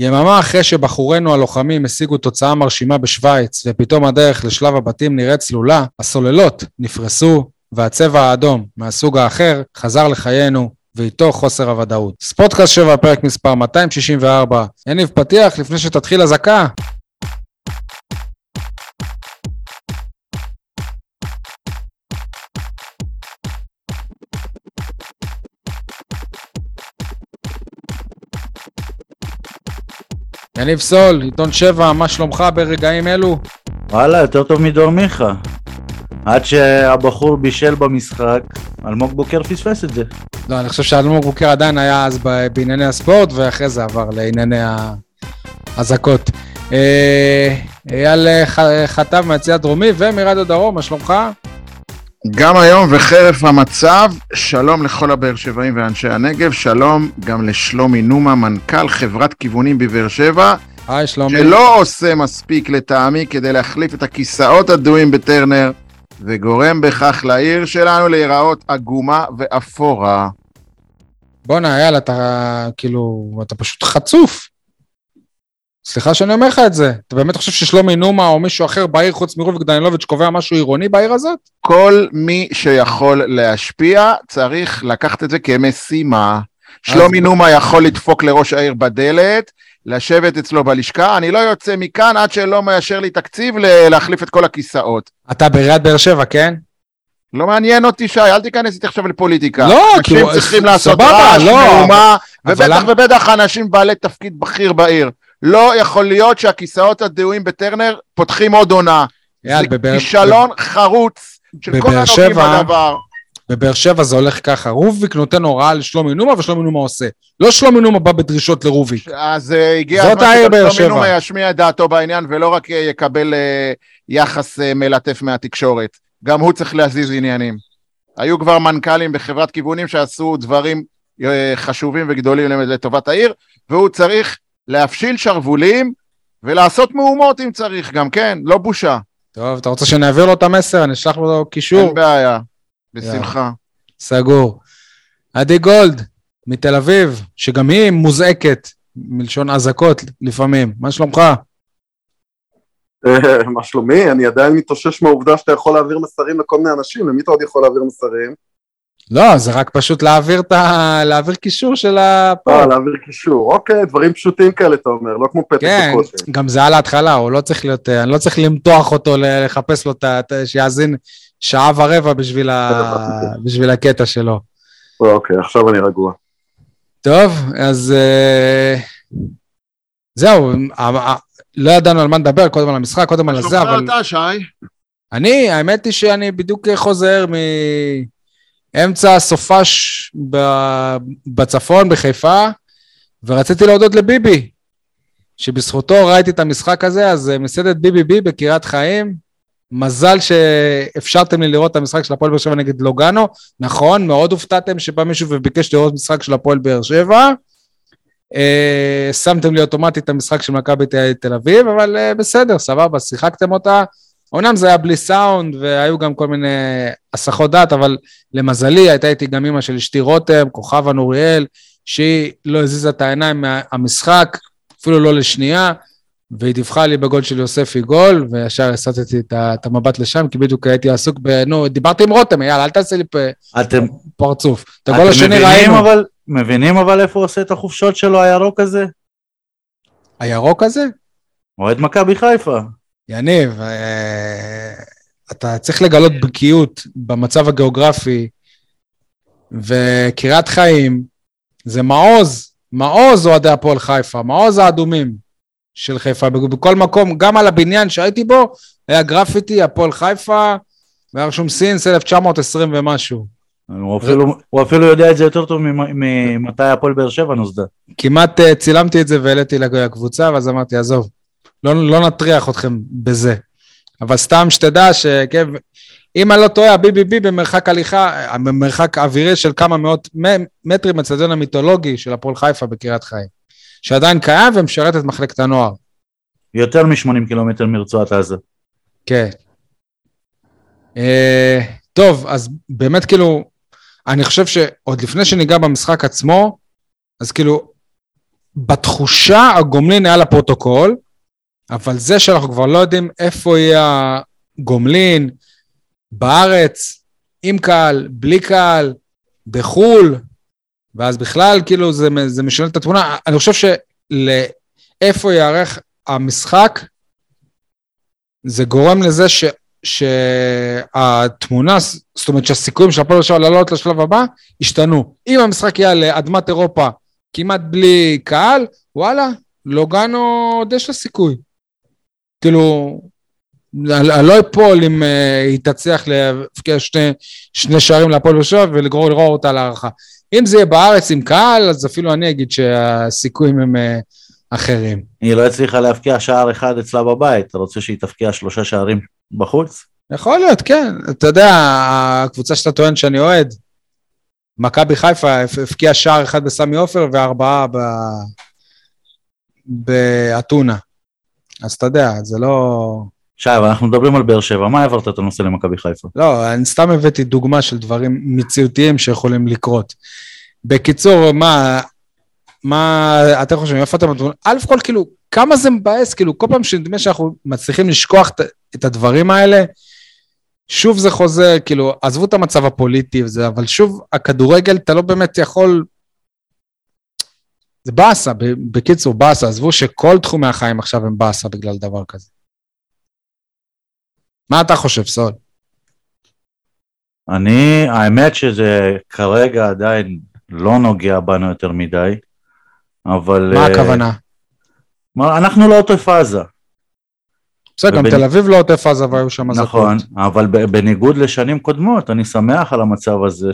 יממה אחרי שבחורינו הלוחמים השיגו תוצאה מרשימה בשוויץ, ופתאום הדרך לשלב הבתים נראית צלולה, הסוללות נפרסו, והצבע האדום מהסוג האחר חזר לחיינו, ואיתו חוסר הוודאות. ספורטקאסט 7, פרק מספר 264. יניב פתיח לפני שתתחיל אזעקה. יניב סול, עיתון 7, מה שלומך ברגעים אלו? וואלה, יותר טוב מדור מיכה. עד שהבחור בישל במשחק, אלמוג בוקר פספס את זה. לא, אני חושב שאלמוג בוקר עדיין היה אז בענייני הספורט, ואחרי זה עבר לענייני האזעקות. אה, אייל חטב מהציע הדרומי ומרדיו דרום, מה שלומך? גם היום וחרף המצב, שלום לכל הבאר שבעים ואנשי הנגב, שלום גם לשלומי נומה, מנכ"ל חברת כיוונים בבאר שבע. היי שלומי. שלא עושה מספיק לטעמי כדי להחליף את הכיסאות הדויים בטרנר, וגורם בכך לעיר שלנו להיראות עגומה ואפורה. בואנה, אייל, אתה כאילו, אתה פשוט חצוף. סליחה שאני אומר לך את זה. אתה באמת חושב ששלומי נומה או מישהו אחר בעיר חוץ מרוביק דנילוביץ' קובע משהו עירוני בעיר הזאת? כל מי שיכול להשפיע צריך לקחת את זה כמשימה. שלומי נומה יכול לדפוק לראש העיר בדלת, לשבת אצלו בלשכה, אני לא יוצא מכאן עד שלא מאשר לי תקציב להחליף את כל הכיסאות. אתה בעיריית באר שבע, כן? לא מעניין אותי, שי, אל תיכנס איתי עכשיו לפוליטיקה. לא, אנשים כאילו, צריכים לעשות רעש, לא, מהומה, ובטח ובטח אנשים בעלי תפקיד בכיר בעיר. לא יכול להיות שהכיסאות הדהויים בטרנר פותחים עוד עונה. זה כישלון חרוץ של כל הנוגעים בדבר. בבאר שבע זה הולך ככה, רוביק נותן הוראה לשלומי נומה ושלומי נומה עושה. לא שלומי נומה בא בדרישות לרוביק. אז אה, הגיע הזמן העיר באר שגם שבע. שלומי נומה ישמיע את דעתו בעניין ולא רק אה, יקבל אה, יחס מלטף מהתקשורת. גם הוא צריך להזיז עניינים. היו כבר מנכ"לים בחברת כיוונים שעשו דברים חשובים וגדולים לטובת העיר, והוא צריך להפשיל שרוולים ולעשות מהומות אם צריך גם, כן? לא בושה. טוב, אתה רוצה שנעביר לו את המסר? אני אשלח לו קישור. אין בעיה. בשמחה. סגור. עדי גולד, מתל אביב, שגם היא מוזעקת, מלשון אזעקות לפעמים. מה שלומך? אה, מה שלומי? אני עדיין מתאושש מהעובדה שאתה יכול להעביר מסרים לכל מיני אנשים, למי אתה עוד יכול להעביר מסרים? לא, זה רק פשוט להעביר את ה... להעביר קישור של אה, הפוד. להעביר קישור. אוקיי, דברים פשוטים כאלה אתה אומר, לא כמו פתק כן, בכושר. גם זה על ההתחלה, הוא לא צריך להיות, אני לא צריך למתוח אותו, לחפש לו את ה... את ה- שיאזין שעה ורבע בשביל, ה... בשביל הקטע שלו. אוקיי, עכשיו אני רגוע. טוב, אז אה, זהו, אה, אה, לא ידענו על מה נדבר, קודם על המשחק, קודם על זה, אבל אתה, שי? אני, האמת היא שאני בדיוק חוזר מאמצע סופש ב- בצפון, בחיפה, ורציתי להודות לביבי, שבזכותו ראיתי את המשחק הזה, אז אה, מסעדת ביבי בי בקריית חיים. מזל שאפשרתם לי לראות את המשחק של הפועל באר שבע נגד לוגאנו. נכון, מאוד הופתעתם שבא מישהו וביקש לראות משחק של הפועל באר שבע. אה, שמתם לי אוטומטית את המשחק של מכבי תל- אביב, אבל אה, בסדר, סבבה, שיחקתם אותה. אומנם זה היה בלי סאונד, והיו גם כל מיני הסחות דעת, אבל למזלי הייתה איתי גם אמא של אשתי רותם, כוכבה נוריאל, שהיא לא הזיזה את העיניים מהמשחק, אפילו לא לשנייה, והיא דיווחה לי בגול של יוספי גול, וישר הסטתי את את המבט לשם, כי בדיוק הייתי עסוק ב... נו, דיברתי עם רותם, יאללה, אל תעשה לי פ- אתם, פרצוף. את הגול השני מבינים ראינו. אבל, מבינים אבל איפה הוא עושה את החופשות שלו הירוק הזה? הירוק הזה? אוהד מכבי חיפה. יניב, אה, אתה צריך לגלות בקיאות במצב הגיאוגרפי, וקריית חיים זה מעוז, מעוז אוהדי הפועל חיפה, מעוז האדומים של חיפה. בכל מקום, גם על הבניין שהייתי בו, היה גרפיטי, הפועל חיפה, והיה רשום סינס 1920 ומשהו. הוא אפילו, הוא אפילו יודע את זה יותר טוב ממ- ממתי הפועל באר שבע נוסדה. כמעט אה, צילמתי את זה והעליתי לקבוצה, ואז אמרתי, עזוב, לא, לא נטריח אתכם בזה. אבל סתם שתדע שכן, אם אני לא טועה, ה-BBB במרחק הליכה, במרחק אווירי של כמה מאות מטרים מהצדון המיתולוגי של הפועל חיפה בקריית חיים, שעדיין קיים ומשרת את מחלקת הנוער. יותר מ-80 קילומטר מרצועת עזה. כן. אה, טוב, אז באמת כאילו, אני חושב שעוד לפני שניגע במשחק עצמו, אז כאילו, בתחושה הגומלין היה לפרוטוקול, אבל זה שאנחנו כבר לא יודעים איפה יהיה הגומלין, בארץ, עם קהל, בלי קהל, בחו"ל, ואז בכלל כאילו זה, זה משנה את התמונה. אני חושב שלאיפה ייערך המשחק, זה גורם לזה ש, שהתמונה, זאת אומרת שהסיכויים של הפועל עכשיו לעלות לשלב הבא, השתנו. אם המשחק יהיה לאדמת אירופה כמעט בלי קהל, וואלה, לוגנו עוד יש לה סיכוי. כאילו, אני לא אפול אם אה, היא תצליח להבקיע שני, שני שערים להפועל באר שבע ולגרור אותה להערכה. אם זה יהיה בארץ עם קהל, אז אפילו אני אגיד שהסיכויים הם אה, אחרים. היא לא הצליחה להבקיע שער אחד אצלה בבית, אתה רוצה שהיא תבקיע שלושה שערים בחוץ? יכול להיות, כן. אתה יודע, הקבוצה שאתה טוען שאני אוהד, מכבי חיפה הבקיעה שער אחד בסמי עופר וארבעה ב... באתונה. אז אתה יודע, זה לא... שי, אבל אנחנו מדברים על באר שבע, מה העברת את הנושא למכבי חיפה? לא, אני סתם הבאתי דוגמה של דברים מציאותיים שיכולים לקרות. בקיצור, מה, מה אתם חושבים, איפה אתם... א' כל, כאילו, כמה זה מבאס, כאילו, כל פעם שנדמה שאנחנו מצליחים לשכוח את הדברים האלה, שוב זה חוזר, כאילו, עזבו את המצב הפוליטי וזה, אבל שוב, הכדורגל, אתה לא באמת יכול... זה באסה, בקיצור, באסה. עזבו שכל תחומי החיים עכשיו הם באסה בגלל דבר כזה. מה אתה חושב, סול? אני, האמת שזה כרגע עדיין לא נוגע בנו יותר מדי, אבל... מה הכוונה? אנחנו לא עוטף עזה. בסדר, גם תל אביב לא עוטף עזה והיו שם אזעקות. נכון, אבל בניגוד לשנים קודמות, אני שמח על המצב הזה,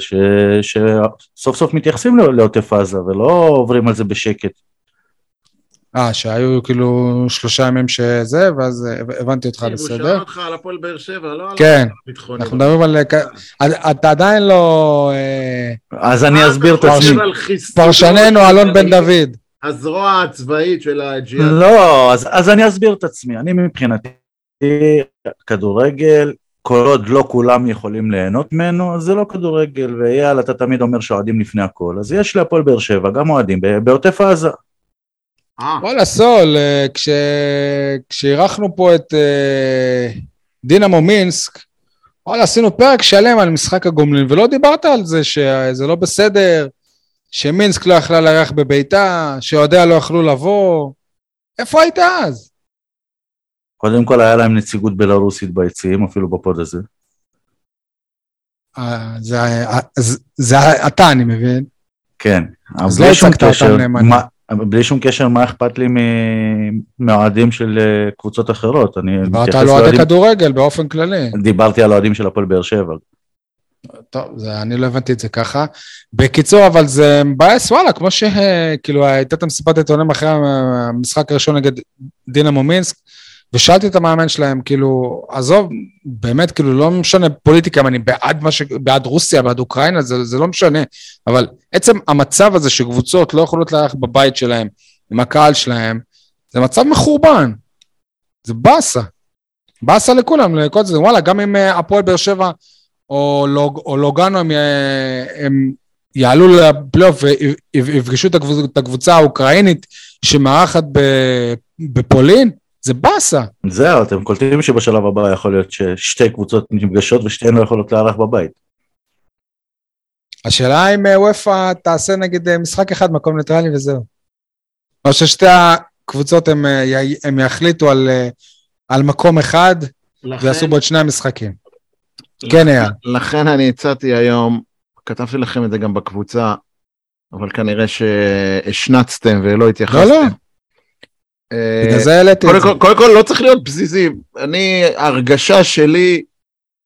שסוף סוף מתייחסים לעוטף עזה ולא עוברים על זה בשקט. אה, שהיו כאילו שלושה ימים שזה, ואז הבנתי אותך בסדר. הוא שאל אותך על הפועל באר שבע, לא על כן, אנחנו מדברים על... אתה עדיין לא... אה, אז אני אסביר את עצמי. פרשננו אלון בן דוד. הזרוע הצבאית של הג'יהאד. לא, אז, אז אני אסביר את עצמי. אני מבחינתי, כדורגל, כל עוד לא כולם יכולים ליהנות ממנו, אז זה לא כדורגל, ואייל, אתה תמיד אומר שאוהדים לפני הכל, אז יש להפועל באר שבע גם אוהדים בעוטף עזה. אה. וואלה, סול, אה, כשאירחנו פה את אה, דינמו מינסק, וואלה, עשינו פרק שלם על משחק הגומלין, ולא דיברת על זה שזה לא בסדר, שמינסק לא יכלה לארח בביתה, שאוהדיה לא יכלו לבוא. איפה היית אז? קודם כל היה להם נציגות בלרוסית ביציעים, אפילו בפוד הזה. זה, זה, זה אתה, אני מבין. כן. אז לא הצגת אותם נאמנים. בלי שום קשר מה אכפת לי מאוהדים של אה, קבוצות אחרות. דיברת על אוהדי כדורגל באופן כללי. דיברתי על אוהדים של הפועל באר שבע. טוב, זה, אני לא הבנתי את זה ככה. בקיצור, אבל זה מבאס, וואלה, כמו שכאילו הייתה את המסיבת עיתונאים אחרי המשחק הראשון נגד דינמו מינסק, ושאלתי את המאמן שלהם, כאילו, עזוב, באמת, כאילו, לא משנה פוליטיקה, אם אני בעד, ש... בעד רוסיה, בעד אוקראינה, זה, זה לא משנה, אבל עצם המצב הזה שקבוצות לא יכולות לארח בבית שלהם, עם הקהל שלהם, זה מצב מחורבן. זה באסה. באסה לכולם, לכל זה, וואלה, גם אם אה, הפועל באר שבע או, לוג, או לוגנו הם, אה, הם יעלו לפלייאוף ויפגשו את הקבוצה האוקראינית שמארחת בפולין, זה באסה. זהו, אתם קולטים שבשלב הבא יכול להיות ששתי קבוצות נפגשות ושתיהן לא יכולות לארח בבית. השאלה אם אה, וופא תעשה נגד אה, משחק אחד מקום ניטרלי וזהו. או ששתי הקבוצות הם, הם יחליטו על, על מקום אחד לכן... ויעשו בו את שני המשחקים. כן, אייל. לכן אני הצעתי היום, כתבתי לכם את זה גם בקבוצה, אבל כנראה שהשנצתם ולא התייחסתם. לא, לא. אה, בגלל זה העליתי את זה. קודם כל לא צריך להיות בזיזים. אני, הרגשה שלי,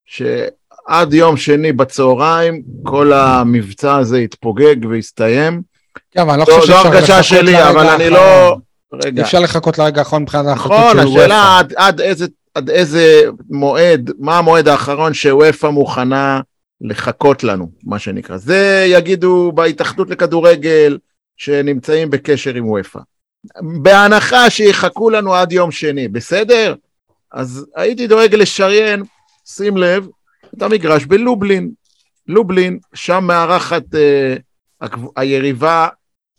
שעד יום שני בצהריים, כל המבצע הזה יתפוגג ויסתיים. כן, אבל אני לא חושב שאפשר לחכות לרגע האחרון. זו הרגשה שלי, אבל אני לא... רגע. אפשר לחכות לרגע האחרון מבחינת החלטות נכון, של וופא. נכון, השאלה עד איזה עד איזה מועד, מה המועד האחרון שוופא מוכנה לחכות לנו, מה שנקרא. זה יגידו בהתאחדות לכדורגל שנמצאים בקשר עם וופא. בהנחה שיחכו לנו עד יום שני, בסדר? אז הייתי דואג לשריין, שים לב, את המגרש בלובלין. לובלין, שם מארחת uh, היריבה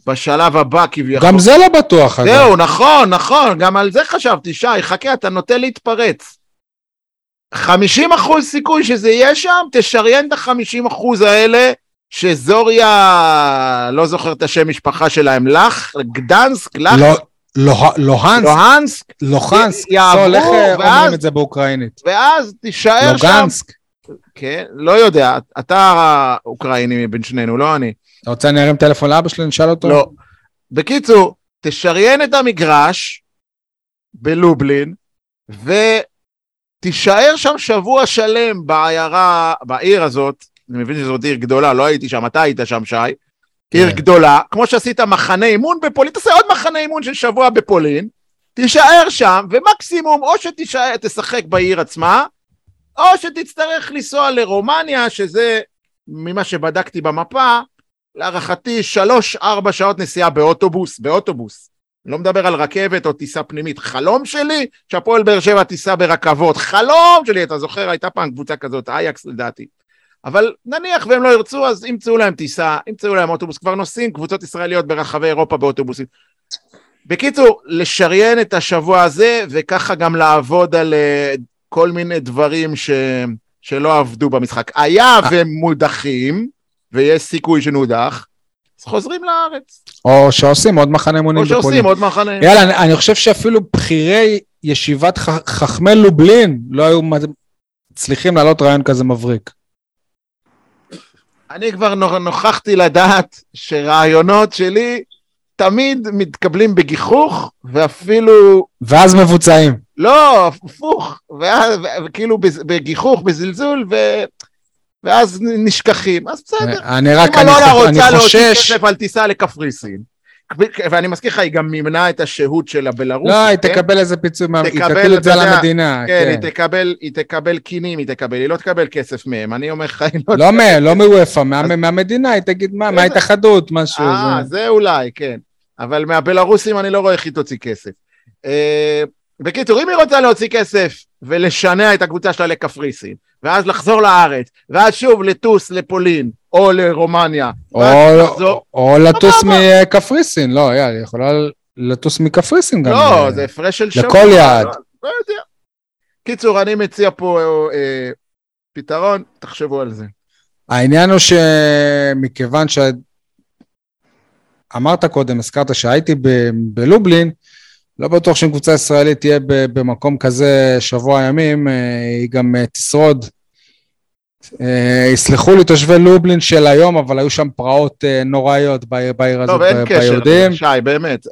בשלב הבא כביכול. גם זה לא בטוח, אגב. זהו, נכון, נכון, גם על זה חשבתי, שי, חכה, אתה נוטה להתפרץ. 50 אחוז סיכוי שזה יהיה שם, תשריין את ה-50 אחוז האלה, שזוריה, לא זוכר את השם משפחה שלהם, לך, גדנסק, לך, לא- לוהנסק, לוהנסק, סול, איך אה, ואז- אומרים את זה באוקראינית? ואז תישאר שם. לוגנסק. כן, לא יודע, אתה אוקראיני מבין שנינו, לא אני. אתה רוצה אני ארים טלפון לאבא שלי, נשאל אותו? לא. בקיצור, תשריין את המגרש בלובלין, ותישאר שם שבוע שלם בעיירה, בעיר הזאת, אני מבין שזאת עיר גדולה, לא הייתי שם, אתה היית שם, שי. עיר כן. גדולה, כמו שעשית מחנה אימון בפולין, תעשה עוד מחנה אימון של שבוע בפולין, תישאר שם, ומקסימום או שתישאר, תשחק בעיר עצמה, או שתצטרך לנסוע לרומניה, שזה, ממה שבדקתי במפה, להערכתי שלוש-ארבע שעות נסיעה באוטובוס, באוטובוס. לא מדבר על רכבת או טיסה פנימית. חלום שלי שהפועל באר שבע תיסע ברכבות. חלום שלי, אתה זוכר, הייתה פעם קבוצה כזאת, אייקס לדעתי. אבל נניח והם לא ירצו, אז ימצאו להם טיסה, ימצאו להם אוטובוס. כבר נוסעים קבוצות ישראליות ברחבי אירופה באוטובוסים. בקיצור, לשריין את השבוע הזה, וככה גם לעבוד על אה, כל מיני דברים ש... שלא עבדו במשחק. היה והם מודחים, ויש סיכוי שנודח, אז חוזרים לארץ. או שעושים עוד מחנה אימונים או שעושים בפולין. עוד מחנה. יאללה, אני, אני חושב שאפילו בכירי ישיבת ח, חכמי לובלין לא היו מצליחים להעלות רעיון כזה מבריק. אני כבר נו- נוכחתי לדעת שרעיונות שלי תמיד מתקבלים בגיחוך, ואפילו, ואז מבוצעים. לא, הפוך, ואז- ו- וכאילו בז- בגיחוך, בזלזול, ו... ואז נשכחים, אז בסדר. אני רק, אם אני, אלונה חו- רוצה אני להוציא חושש... כסף על טיסה לקפריסין, ואני מזכיר לך, היא גם מימנה את השהות שלה בלרוס. לא, היא כן? תקבל איזה פיצוי, היא תקבל, תטיל את זה על המדינה. כן, כן. היא תקבל, היא תקבל קינים, היא תקבל, היא לא תקבל כסף מהם, אני אומר לך, היא לא... לא מ- לא מוופא, מה- מהמדינה, היא תגיד מה, מההתאחדות, משהו. אה, זה- זה אולי, כן. אבל מהבלרוסים אני לא רואה איך היא תוציא כסף. אה, בקיצור, אם היא רוצה להוציא כסף ולשנע את הקבוצה שלה לקפריסין, ואז לחזור לארץ, ואז שוב לטוס לפולין, או לרומניה, או- לחזור... או לטוס סבבה. מקפריסין, לא, יאללה, היא יכולה לטוס מקפריסין גם. לא, אה, זה הפרש של שבוע. לכל יעד. לא לא יודע. קיצור, אני מציע פה אה, פתרון, תחשבו על זה. העניין הוא שמכיוון ש... אמרת קודם, הזכרת שהייתי ב- בלובלין, לא בטוח שאם קבוצה ישראלית תהיה ב- במקום כזה שבוע ימים, אה, היא גם אה, תשרוד. אה, יסלחו לי תושבי לובלין של היום, אבל היו שם פרעות נוראיות בעיר, בעיר הזאת, טוב, אין קשר, ביהודים. שי, באמת.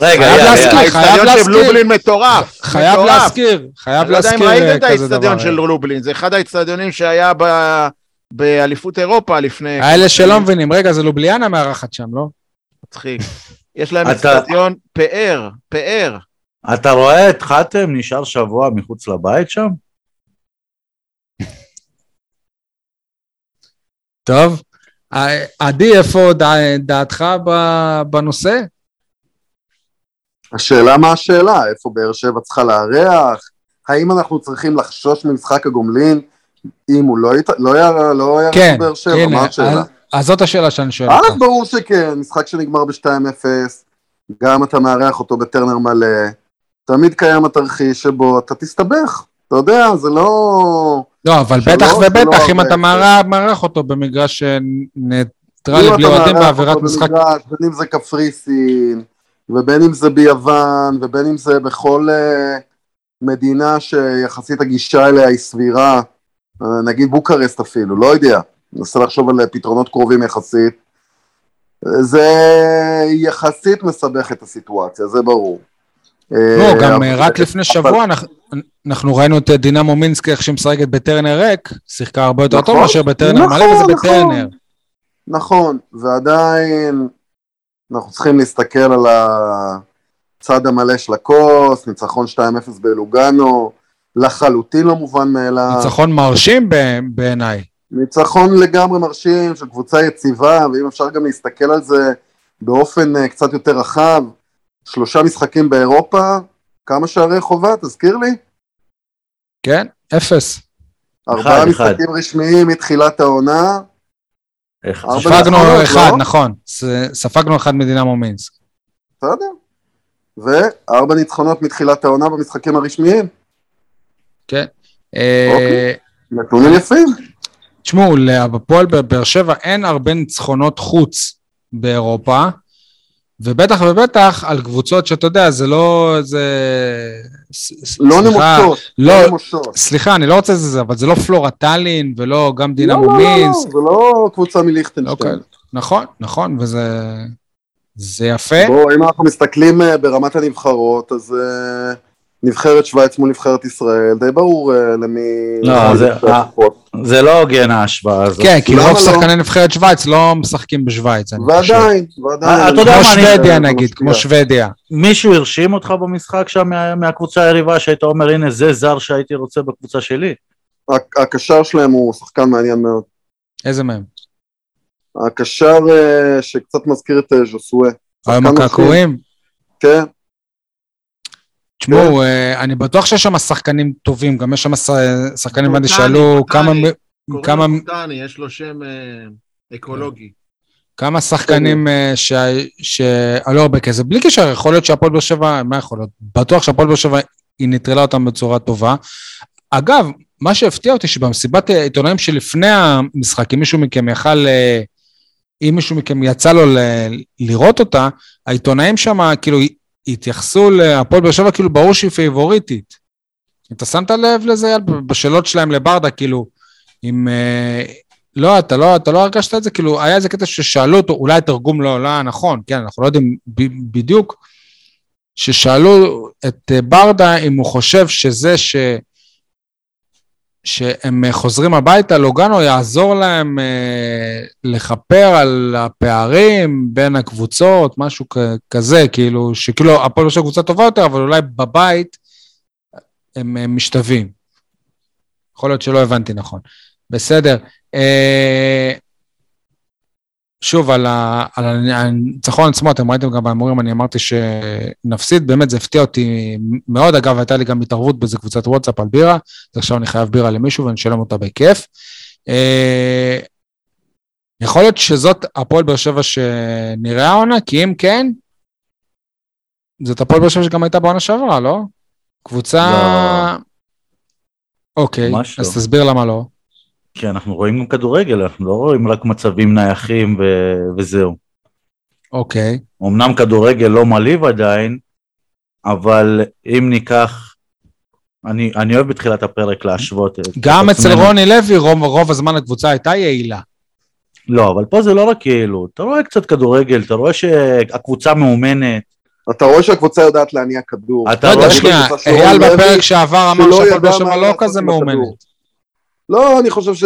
רגע, להזכיר, האיצטדיון של להזכיר. לובלין מטורף. חייב. להזכיר, חייב אני לא יודע אם להזכיר ראית את כזה האיצטדיון דבר. של לובלין, זה אחד האיצטדיונים שהיה ב- באליפות אירופה לפני... האלה שלא מבינים, רגע, זה לובליאנה מארחת שם, לא? מצחיק. יש להם איצטדיון פאר, פאר. אתה רואה את חתם נשאר שבוע מחוץ לבית שם? טוב. עדי, איפה דע- דעתך בנושא? השאלה מה השאלה, איפה באר שבע צריכה לארח? האם אנחנו צריכים לחשוש ממשחק הגומלין אם הוא לא ית- לא יראה לא יראה כן, באר שבע? הנה, מה השאלה? אז- אז זאת השאלה שאני שואל אה, אותך. ברור שכן, משחק שנגמר ב-2-0, גם אתה מארח אותו בטרנר מלא, תמיד קיים התרחיש שבו אתה תסתבך, אתה יודע, זה לא... לא, אבל שלוש בטח ובטח לא אם אתה מארח אותו במגרש אה, ניטרלי בלי אוהדים אותו משחק. במגרש, בין אם זה קפריסין, ובין אם זה ביוון, ובין אם זה בכל אה, מדינה שיחסית הגישה אליה היא סבירה, נגיד בוקרסט אפילו, לא יודע, ננסה לחשוב על אה, פתרונות קרובים יחסית. אה, זה יחסית מסבך את הסיטואציה, זה ברור. לא, אה, גם אבל- אה, רק לפני שבוע אנחנו- ראינו את דינה מינסקי איך שהיא משחקת בטרנר ריק, שיחקה הרבה יותר טוב נכון, מאשר בטרנר מלא, נכון, וזה נכון. בטרנר. נכון, ועדיין אנחנו צריכים להסתכל על הצד המלא של הכוס, ניצחון 2-0 בלוגאנו, לחלוטין לא מובן מאליו. ניצחון מרשים בעיניי. ניצחון לגמרי מרשים של קבוצה יציבה, ואם אפשר גם להסתכל על זה באופן אה, קצת יותר רחב, שלושה משחקים באירופה, כמה שערי חובה, תזכיר לי? כן? אפס. ארבעה אחד. משחקים רשמיים מתחילת העונה, ספגנו אחד, לא? נכון. ספגנו אחד מדינמו מינסק. בסדר. וארבע ניצחונות מתחילת העונה במשחקים הרשמיים. כן. אה, אוקיי. נתונים יפים. תשמעו, להפועל באר שבע אין הרבה ניצחונות חוץ באירופה, ובטח ובטח על קבוצות שאתה יודע, זה לא איזה... ס- לא נמושות. לא- נמושות. סליחה, אני לא רוצה לזה, אבל זה לא פלורה טאלין ולא גם לא, דינמו לא, לא, לא, מינסק. זה לא קבוצה לא מליכטנשטיין. כאלה. נכון, נכון, וזה זה יפה. בואו, אם אנחנו מסתכלים אה, ברמת הנבחרות, אז אה, נבחרת שווייץ מול נבחרת ישראל, די ברור אה, למי... לא, זה- אה. זה לא הוגן ההשוואה הזאת. כן, כי למה רוב לא? שחקני נבחרת שווייץ לא משחקים בשווייץ, אני חושב. ועדיין, ועדיין. אה, אתה יודע כמו מה, אני- שוודיה זה נגיד. כמו שוודיה. מישהו הרשים אותך במשחק שם מה- מהקבוצה היריבה שהיית אומר הנה זה זר שהייתי רוצה בקבוצה שלי? הק- הקשר שלהם הוא שחקן מעניין מאוד. איזה מהם? הקשר אה, שקצת מזכיר את אה, ז'וסואה. שחקן הקעקועים? כן, תשמעו, אה, אני בטוח שיש שם שחקנים טובים, גם יש שם שחקנים, הבנתי שעלו. כמה... קוראים לו פוטני, יש לו שם אה, אקולוגי. כמה שחקנים אה, שעלו הרבה כסף, בלי קשר, יכול להיות שהפועל באר שבע, מה יכול להיות? בטוח שהפועל באר שבע, היא נטרלה אותם בצורה טובה. אגב, מה שהפתיע אותי, שבמסיבת העיתונאים שלפני המשחק, אם מישהו מכם יכל, אם מישהו מכם יצא לו ל- לראות אותה, העיתונאים שם, כאילו, התייחסו להפועל באר שבע, כאילו, ברור שהיא פייבוריטית. אתה שמת לב לזה? בשאלות שלהם לברדה, כאילו, אם... אה, לא, אתה לא, אתה לא הרגשת את זה? כאילו, היה איזה קטע ששאלו אותו, אולי התרגום לא, לא היה נכון, כן, אנחנו לא יודעים ב- בדיוק, ששאלו את אה, ברדה אם הוא חושב שזה ש... שהם אה, חוזרים הביתה, לוגנו יעזור להם אה, לכפר על הפערים בין הקבוצות, משהו כ- כזה, כאילו, שכאילו הפועל שבע קבוצה טובה יותר, אבל אולי בבית הם אה, משתווים. יכול להיות שלא הבנתי נכון. בסדר. אה, שוב, על, הניצחון עצמו, אתם ראיתם גם בהימורים, אני אמרתי שנפסיד, באמת זה הפתיע אותי מאוד. אגב, הייתה לי גם התערבות באיזה קבוצת וואטסאפ על בירה, אז עכשיו אני חייב בירה למישהו ואני אשלם אותה בכיף. אה, יכול להיות שזאת הפועל באר שבע שנראה העונה, כי אם כן, זאת הפועל באר שבע שגם הייתה בעונה שעברה, לא? קבוצה... לא. אוקיי, ממש אז לא. תסביר למה לא. כי אנחנו רואים גם כדורגל, אנחנו לא רואים רק מצבים נייחים ו- וזהו. אוקיי. אמנם כדורגל לא מלהיב עדיין, אבל אם ניקח, אני, אני אוהב בתחילת הפרק להשוות. את גם אצל עצמנו. רוני לוי רוב, רוב הזמן הקבוצה הייתה יעילה. לא, אבל פה זה לא רק יעילות, אתה רואה קצת כדורגל, אתה רואה שהקבוצה מאומנת, אתה רואה שהקבוצה יודעת להניע כדור. אתה לא רואה שנייה, אייל בפרק שעבר אמר שהפועל באר שבע לא כזה. מאומנת. לא, אני חושב ש...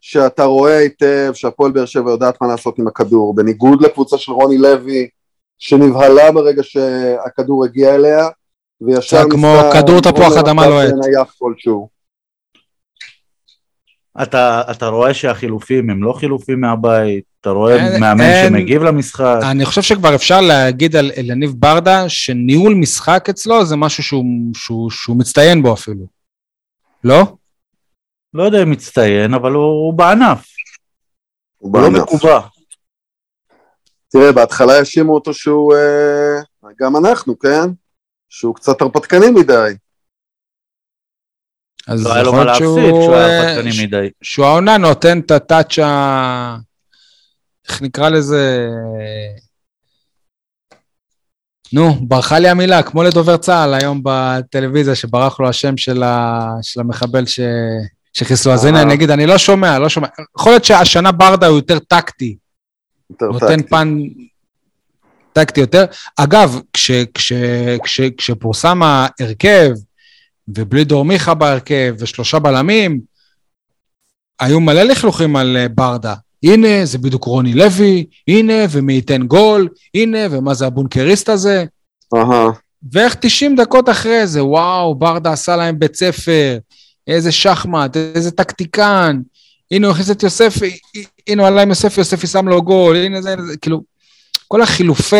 שאתה רואה היטב שהפועל באר שבע יודעת מה לעשות עם הכדור, בניגוד לקבוצה של רוני לוי, שנבהלה ברגע שהכדור הגיע אליה, וישר זה כמו כדור תפוח אדמה לוהט. אתה, אתה רואה שהחילופים הם לא חילופים מהבית, אתה רואה אין- מאמן אין- שמגיב למשחק, אני חושב שכבר אפשר להגיד על יניב ברדה, שניהול משחק אצלו זה משהו שהוא, שהוא, שהוא מצטיין בו אפילו. לא? לא יודע אם מצטיין, אבל הוא, הוא בענף, הוא הוא לא בענף. מקובע. תראה, בהתחלה האשימו אותו שהוא, אה, גם אנחנו, כן? שהוא קצת הרפתקני מדי. אז לא היה לו מה להפסיד שהוא, כשהוא אה, היה הרפתקני ש- מדי. שהוא העונה נותן את הטאצ' ה... איך נקרא לזה? נו, ברחה לי המילה, כמו לדובר צה"ל היום בטלוויזיה, שברח לו השם של, ה... של המחבל ש... שחיסלו. אז הנה, אה. אני לא שומע, לא שומע. יכול להיות שהשנה ברדה הוא יותר טקטי, יותר נותן טקטי. פן טקטי יותר. אגב, כש, כש, כש, כשפורסם ההרכב, ובלי דור מיכה בהרכב, ושלושה בלמים, היו מלא לכלוכים על אה, ברדה. הנה, זה בדיוק רוני לוי, הנה, ומי ייתן גול, הנה, ומה זה הבונקריסט הזה. אהה. ואיך 90 דקות אחרי זה, וואו, ברדה עשה להם בית ספר, איזה שחמט, איזה טקטיקן, הנה הוא הכניס את יוסף, הנה הוא עלה עם יוסף, יוספי שם לו גול, הנה זה, זה כאילו, כל החילופי,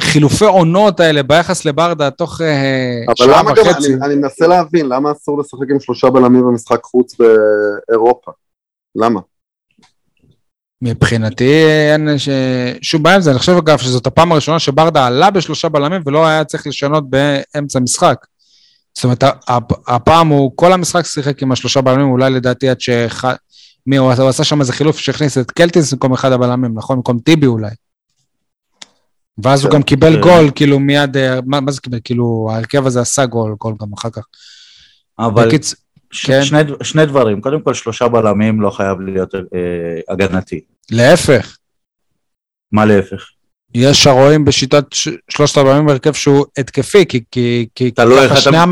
חילופי עונות האלה ביחס לברדה תוך אה, אבל שעה למה גם, וחצי. אני, אני מנסה להבין, למה אסור לשחק עם שלושה בלמים במשחק חוץ באירופה? למה? מבחינתי אין ש... שום בעיה עם זה, אני חושב אגב שזאת הפעם הראשונה שברדה עלה בשלושה בלמים ולא היה צריך לשנות באמצע משחק. זאת אומרת, הפ- הפעם הוא כל המשחק שיחק עם השלושה בלמים, אולי לדעתי עד ש... מי, הוא, הוא עשה שם איזה חילוף שהכניס את קלטיס במקום אחד הבלמים, נכון? במקום טיבי אולי. ואז הוא כן. גם קיבל כן. גול, כאילו מיד, אה, מה, מה זה קיבל? כאילו, ההרכב הזה עשה גול, גול גם אחר כך. אבל בקיצ... ש- כן. שני, שני דברים, קודם כל שלושה בלמים לא חייב להיות אה, הגנתי. להפך, מה להפך? יש שרואים בשיטת ש- שלושת הבלמים בהרכב שהוא התקפי, כי, כי, כי, ככה אתה- שני המ...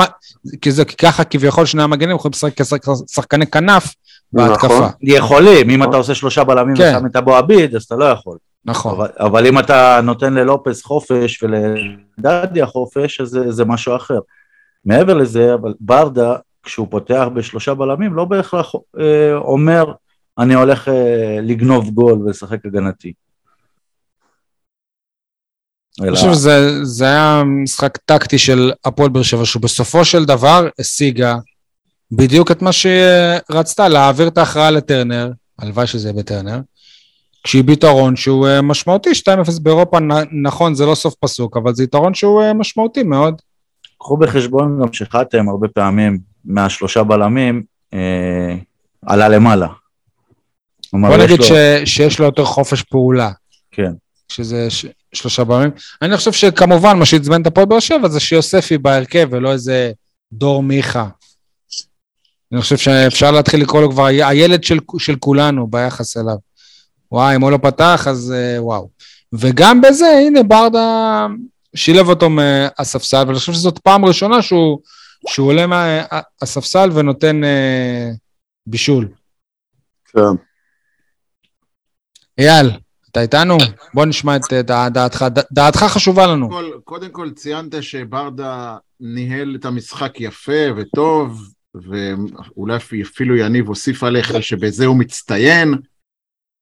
כי, זה, כי ככה כביכול שני המגנים יכולים לשחק כשחקני כנף בהתקפה. נכון. יכולים, אם אתה עושה שלושה בלמים כן. ושם את אבו עביד, אז אתה לא יכול. נכון. אבל, אבל אם אתה נותן ללופס חופש ולדדיה חופש, אז זה, זה משהו אחר. מעבר לזה, אבל ברדה, כשהוא פותח בשלושה בלמים, לא בהכרח אה, אומר, אני הולך אה, לגנוב גול ולשחק הגנתי. אני אלא, חושב שזה זה היה משחק טקטי של הפועל באר שבע, שבסופו של דבר השיגה בדיוק את מה שרצתה, להעביר את ההכרעה לטרנר, הלוואי שזה יהיה בטרנר, כשהיא ביתרון שהוא אה, משמעותי, 2-0 באירופה, נכון, זה לא סוף פסוק, אבל זה יתרון שהוא אה, משמעותי מאוד. קחו בחשבון גם שחתם הרבה פעמים מהשלושה בלמים, אה, עלה למעלה. בוא נגיד לו- ש, שיש לו יותר חופש פעולה, כן. שזה ש, שלושה בלמים. אני חושב שכמובן מה שעצבן את הפועל באר שבע זה שיוספי בהרכב ולא איזה דור מיכה. אני חושב שאפשר להתחיל לקרוא לו כבר הילד של, של כולנו ביחס אליו. וואי, אם הוא לא פתח, אז אה, וואו. וגם בזה, הנה, ברדה שילב אותו מהספסל, ואני חושב שזאת פעם ראשונה שהוא, שהוא עולה מהספסל ונותן אה, בישול. כן. אייל, אתה איתנו? בוא נשמע את אה, דע- דעתך. דעתך חשובה לנו. כל, קודם כל ציינת שברדה ניהל את המשחק יפה וטוב, ואולי אפילו יניב הוסיף עליך שבזה הוא מצטיין.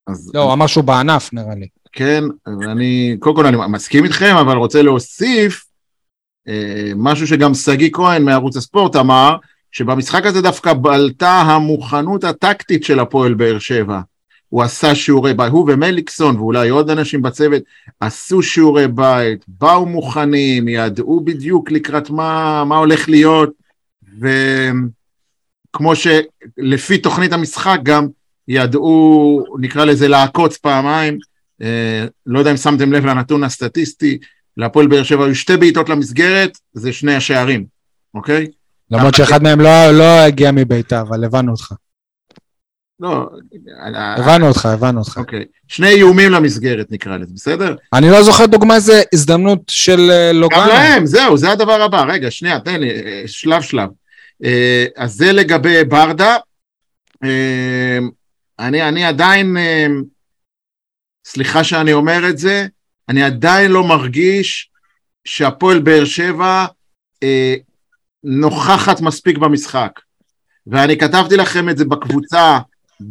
אז לא, הוא אמר שהוא בענף, נראה לי. כן, ואני, קודם כל אני מסכים איתכם, אבל רוצה להוסיף אה, משהו שגם שגיא כהן מערוץ הספורט אמר, שבמשחק הזה דווקא בלטה המוכנות הטקטית של הפועל באר שבע. הוא עשה שיעורי בית, הוא ומליקסון ואולי עוד אנשים בצוות עשו שיעורי בית, באו מוכנים, ידעו בדיוק לקראת מה, מה הולך להיות, וכמו שלפי תוכנית המשחק גם ידעו, נקרא לזה לעקוץ פעמיים, אה, לא יודע אם שמתם לב לנתון הסטטיסטי, להפועל באר שבע היו שתי בעיטות למסגרת, זה שני השערים, אוקיי? למרות שאחד מהם לא- לא הגיע מביתה, אבל הבנו אותך. לא, אה, הבנו אותך, הבנו אותך. אוקיי. שני איומים למסגרת נקרא לזה, בסדר? אני לא זוכר דוגמה איזה הזדמנות של אה, גם לוגאנה. להם, זהו, זה הדבר הבא. רגע, שנייה, תן לי, אה, שלב שלב. אז זה לגבי ברדה. אני, אני עדיין, סליחה שאני אומר את זה, אני עדיין לא מרגיש שהפועל באר שבע נוכחת מספיק במשחק. ואני כתבתי לכם את זה בקבוצה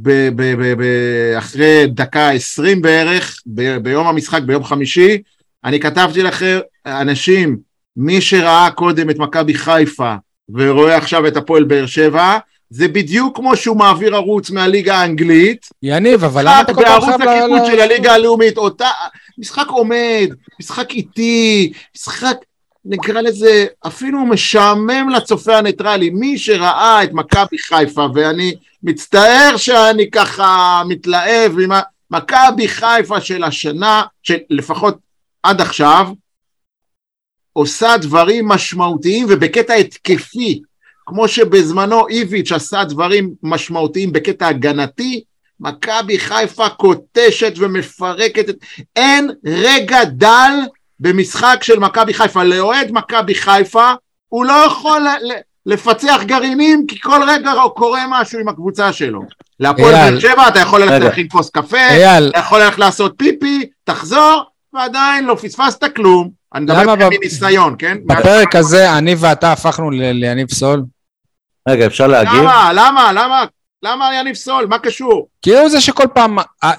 ב- ב- ב- ב- אחרי דקה עשרים בערך, ב- ביום המשחק, ביום חמישי, אני כתבתי לכם, אנשים, מי שראה קודם את מכבי חיפה ורואה עכשיו את הפועל באר שבע, זה בדיוק כמו שהוא מעביר ערוץ מהליגה האנגלית, יניב, אבל למה אתה כל בערוץ כך חייב הכיפות ל- של הליגה הלאומית, אותה, משחק עומד, משחק איטי, משחק, נקרא לזה, אפילו משעמם לצופה הניטרלי. מי שראה את מכבי חיפה, ואני מצטער שאני ככה מתלהב מכבי חיפה של השנה, שלפחות עד עכשיו, עושה דברים משמעותיים ובקטע התקפי, כמו שבזמנו איביץ' עשה דברים משמעותיים בקטע הגנתי, מכבי חיפה קוטשת ומפרקת. אין רגע דל במשחק של מכבי חיפה. לאוהד מכבי חיפה, הוא לא יכול ל- ל- לפצח גרעינים, כי כל רגע קורה משהו עם הקבוצה שלו. להפועל. באר שבע אתה יכול ללכת. להכין כוס קפה, אייל, אתה יכול ללכת לעשות פיפי, תחזור, ועדיין לא פספסת כלום. אני מדבר ב- מניסיון, כן? בפרק הזה אני ואתה הפכנו ל- ליניב סול. רגע, אפשר להגיב? למה? למה? למה? למה יניב סול? מה קשור? כי הוא זה שכל פעם, אה,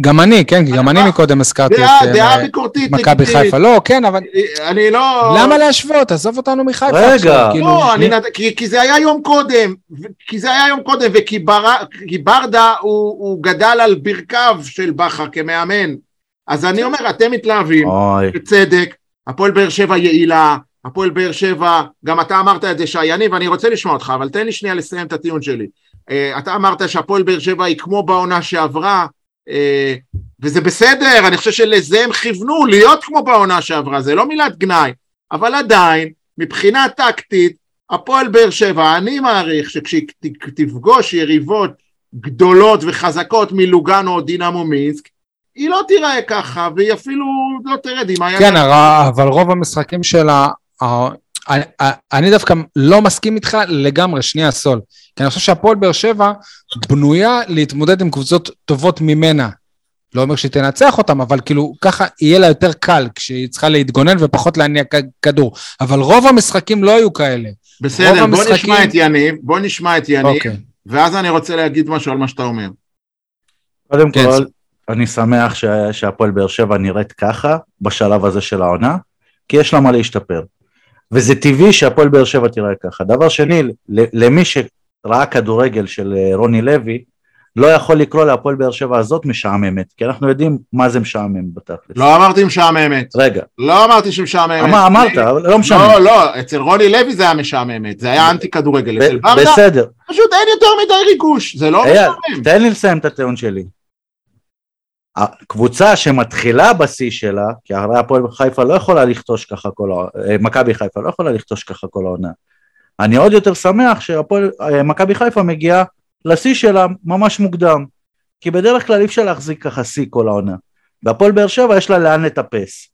גם אני, כן, כי גם אני מה? מקודם הזכרתי דעה, את דעה אה, ביקורתית, מכבי. חיפה. לא, כן, אבל אני לא... למה להשוות? עזוב אותנו מחיפה רגע. עכשיו, כאילו, לא, אני, נת- כי, כי זה היה יום קודם, כי זה היה יום קודם, וכי בר, כי ברדה הוא, הוא גדל על ברכיו של בכר כמאמן. אז אני אומר, אתם מתלהבים, אוי, בצדק, הפועל באר שבע יעילה, הפועל באר שבע, גם אתה אמרת את זה שי יניב, אני רוצה לשמוע אותך, אבל תן לי שנייה לסיים את הטיעון שלי. Uh, אתה אמרת שהפועל באר שבע היא כמו בעונה שעברה, uh, וזה בסדר, אני חושב שלזה הם כיוונו, להיות כמו בעונה שעברה, זה לא מילת גנאי, אבל עדיין, מבחינה טקטית, הפועל באר שבע, אני מעריך שכשהיא תפגוש יריבות גדולות וחזקות מלוגנו או דינמו מינסק, היא לא תיראה ככה, והיא אפילו לא תרד עם היד. כן, הר- אבל רוב המשחקים של ה... ה- אני- אני דווקא לא מסכים איתך לגמרי, שנייה סול. כי אני חושב שהפועל באר שבע בנויה להתמודד עם קבוצות טובות ממנה. לא אומר שהיא תנצח אותם, אבל כאילו ככה יהיה לה יותר קל כשהיא צריכה להתגונן ופחות להניע כדור. אבל רוב המשחקים לא היו כאלה. בסדר, רוב בוא המשחקים- נשמע את יניב, בוא נשמע את יניב, אוקיי. ואז אני רוצה להגיד משהו על מה שאתה אומר. קודם כן. כל, אני שמח שהפועל באר שבע נראית ככה, בשלב הזה של העונה, כי יש לה מה להשתפר. וזה טבעי שהפועל באר שבע תיראה ככה. דבר שני, למי שראה כדורגל של אה, רוני לוי, לא יכול לקרוא להפועל באר שבע הזאת משעממת, כי אנחנו יודעים מה זה משעמם בתכלס. לא אמרתי משעממת, רגע, לא אמרתי שמשעממת. אמר- אמרת, אבל לא משנה. לא, לא, אצל רוני לוי זה היה משעממת, זה היה אנטי כדורגל, אצל ברדה בסדר. פשוט אין יותר מדי ריגוש, זה לא משעמם. תן לי לסיים את הטיעון שלי. הקבוצה שמתחילה בשיא שלה, כי הרי הפועל חיפה לא יכולה לכתוש ככה כל העונה, מכבי חיפה לא יכולה לכתוש ככה כל העונה. אני עוד יותר שמח שהפועל, אה, מכבי חיפה מגיעה לשיא שלה ממש מוקדם. כי בדרך כלל אי אפשר להחזיק ככה שיא כל העונה. והפועל באר שבע יש לה לאן לטפס.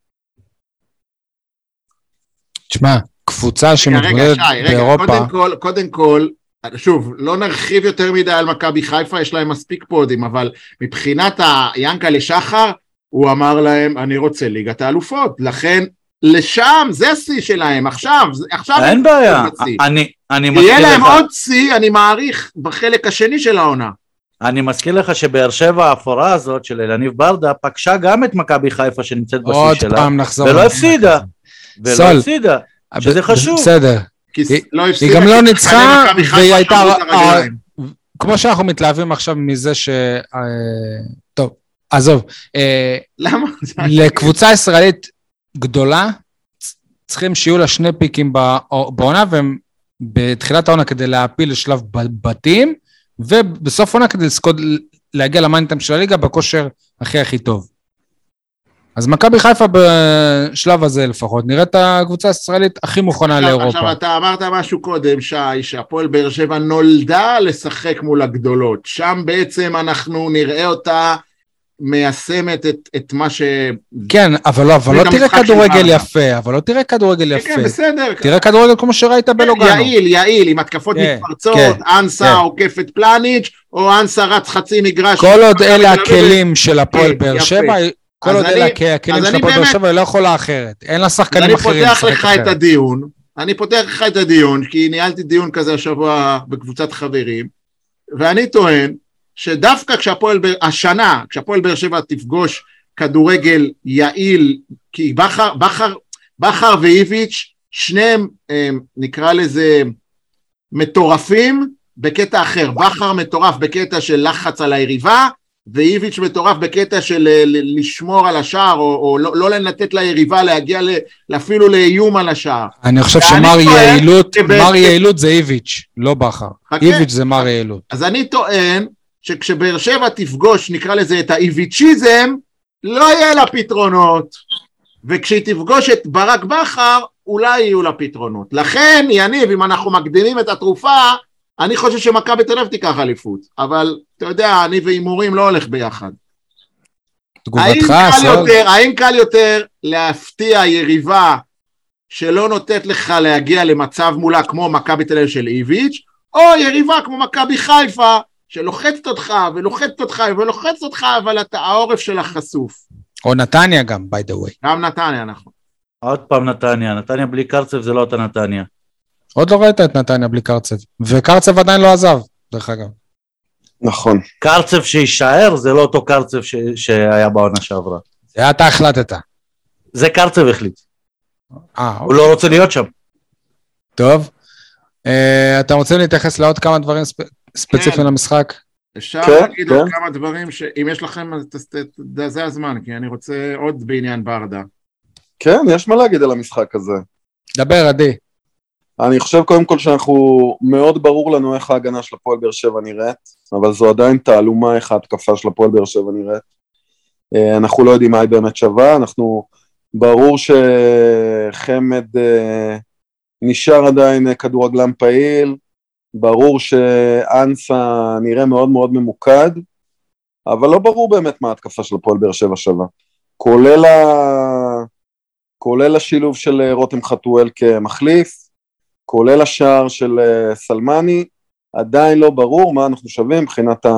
תשמע, קבוצה רגע, רגע, שמתמודדת שי, רגע, באירופה, קודם כל, קודם כל, שוב, לא נרחיב יותר מדי על מכבי חיפה, יש להם מספיק פודים, אבל מבחינת היענקלה שחר, הוא אמר להם, אני רוצה ליגת האלופות, לכן לשם, זה השיא שלהם, עכשיו, עכשיו... אין בעיה, בשיא. אני, אני יהיה מזכיר להם לך, עוד שיא, אני מעריך, בחלק השני של העונה. אני מזכיר לך שבאר שבע האפורה הזאת של אלניב ברדה פגשה גם את מכבי חיפה שנמצאת בשיא עוד שלה, פעם נחזור. ולא הפסידה. ולא. הפסידה. שזה חשוב. בסדר. כי היא- לא היא גם לא ניצחה, והיא הייתה... כמו שאנחנו מתלהבים עכשיו מזה ש... אה, טוב, עזוב. אה, למה? לקבוצה ישראלית גדולה, צריכים שיהיו לה שני פיקים בע- בעונה, והם בתחילת העונה כדי להעפיל לשלב בתים, ובסוף העונה כדי לזכות להגיע למיינטם של הליגה בכושר הכי הכי טוב. אז מכבי חיפה בשלב הזה לפחות, נראית הקבוצה הישראלית הכי מוכנה עכשיו- לאירופה. עכשיו אתה אמרת משהו קודם, שי, שהפועל באר שבע נולדה לשחק מול הגדולות. שם בעצם אנחנו נראה אותה מיישמת את, את מה ש... כן, אבל לא, אבל לא תראה כדורגל. יפה, אבל לא תראה כדורגל כן, כן, יפה. בסדר. תראה כדורגל כמו שראית בלוגנו. יעיל, יעיל, עם התקפות כן, מתפרצות, כן, אנסה כן. עוקפת פלניץ', או אנסה רץ חצי מגרש. כל עוד אלה. הכלים של הפועל כן, באר. שבע, כל עוד אני- אלה הכ- הכלים של אני הפועל באר שבע, היא לא יכולה אחרת. אין לה שחקנים אני אחרים פותח לשחק לך את. הדיון, אני פותח לך את הדיון, כי ניהלתי דיון כזה השבוע בקבוצת חברים, ואני טוען שדווקא כשהפועל, השנה, כשהפועל באר שבע תפגוש כדורגל יעיל, כי בכר, בכר, בכר ואיביץ', שניהם, הם, נקרא לזה, מטורפים בקטע אחר. בכר מטורף בקטע של לחץ על היריבה, ואיביץ' מטורף בקטע של אה, לשמור על השער, או, או לא, לא לתת ליריבה להגיע ל, אפילו לאיום על השער. אני חושב שמר יעילות, מר יעילות זה איביץ', לא בכר. איביץ' זה מר יעילות. אז אני טוען שכשבאר שבע תפגוש, נקרא לזה, את האיביצ'יזם, לא יהיה לה פתרונות. וכשהיא תפגוש את ברק בכר, אולי יהיו לה פתרונות. לכן, יניב, אם אנחנו מקדימים את התרופה, אני חושב שמכבי תל אביב תיקח אליפות. אבל, אתה יודע, אני והימורים לא הולך ביחד. האם תגובתך? יותר, האם קל יותר להפתיע יריבה שלא נותנת לך להגיע למצב מולה כמו מכבי תל אביב של איביץ', או יריבה כמו מכבי חיפה שלוחצת אותך ולוחצת אותך ולוחצת אותך, אבל אתה, העורף שלה חשוף. או נתניה גם, by the way. גם נתניה, נכון. עוד פעם נתניה, נתניה בלי קרצב זה לא אותה נתניה. עוד לא ראית את נתניה בלי קרצב. וקרצב עדיין לא עזב, דרך אגב. נכון. קרצב שיישאר זה לא אותו קרצב ש... שהיה בעונה שעברה. זה אתה החלטת. זה קרצב החליט, אה, הוא לא רוצה להיות שם. טוב. אה, אתם רוצים להתייחס לעוד כמה דברים ספ- ספציפיים כן. למשחק? אפשר כן, להגיד עוד כן. כמה דברים שאם יש לכם, אז ת- ת- ת- זה הזמן, כי אני רוצה עוד בעניין ברדה. כן, יש מה להגיד על המשחק הזה. דבר, עדי. אני חושב קודם כל שאנחנו, מאוד ברור לנו איך ההגנה של הפועל באר שבע נראית, אבל זו עדיין תעלומה איך ההתקפה של הפועל באר שבע נראית. אה, אנחנו לא יודעים מה היא באמת שווה, אנחנו, ברור שחמד אה, נשאר עדיין אה, כדורגלן פעיל, ברור שאנסה נראה מאוד מאוד ממוקד, אבל לא ברור באמת מה ההתקפה של הפועל באר שבע שווה. כולל, ה... כולל השילוב של רותם חתואל כמחליף, כולל השער של אה, סלמני, עדיין לא ברור מה אנחנו שווים מבחינת ה...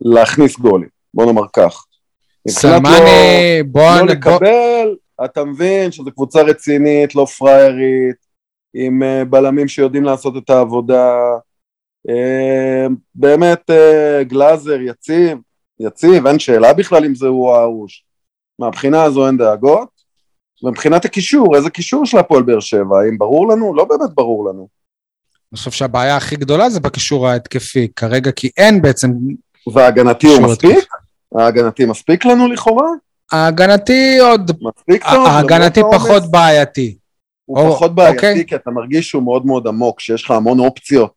להכניס גולים, בוא נאמר כך. סלמני, בוא... לא, לא בוא- לקבל, אתה מבין שזו קבוצה רצינית, לא פריירית, עם אה, בלמים שיודעים לעשות את העבודה. אה, באמת גלאזר יציב, יציב, אין שאלה בכלל אם זה הוא הארוש. מהבחינה הזו אין דאגות. ומבחינת הקישור, איזה קישור של הפועל באר שבע, האם ברור לנו? לא באמת ברור לנו. אני חושב שהבעיה הכי גדולה זה בקישור ההתקפי כרגע, כי אין בעצם... וההגנתי הוא מספיק? ההגנתי מספיק לנו לכאורה? ההגנתי עוד... מספיק טוב? ההגנתי? פחות בעייתי. הוא או- פחות בעייתי, אוקיי. כי אתה מרגיש שהוא מאוד מאוד עמוק, שיש לך המון אופציות.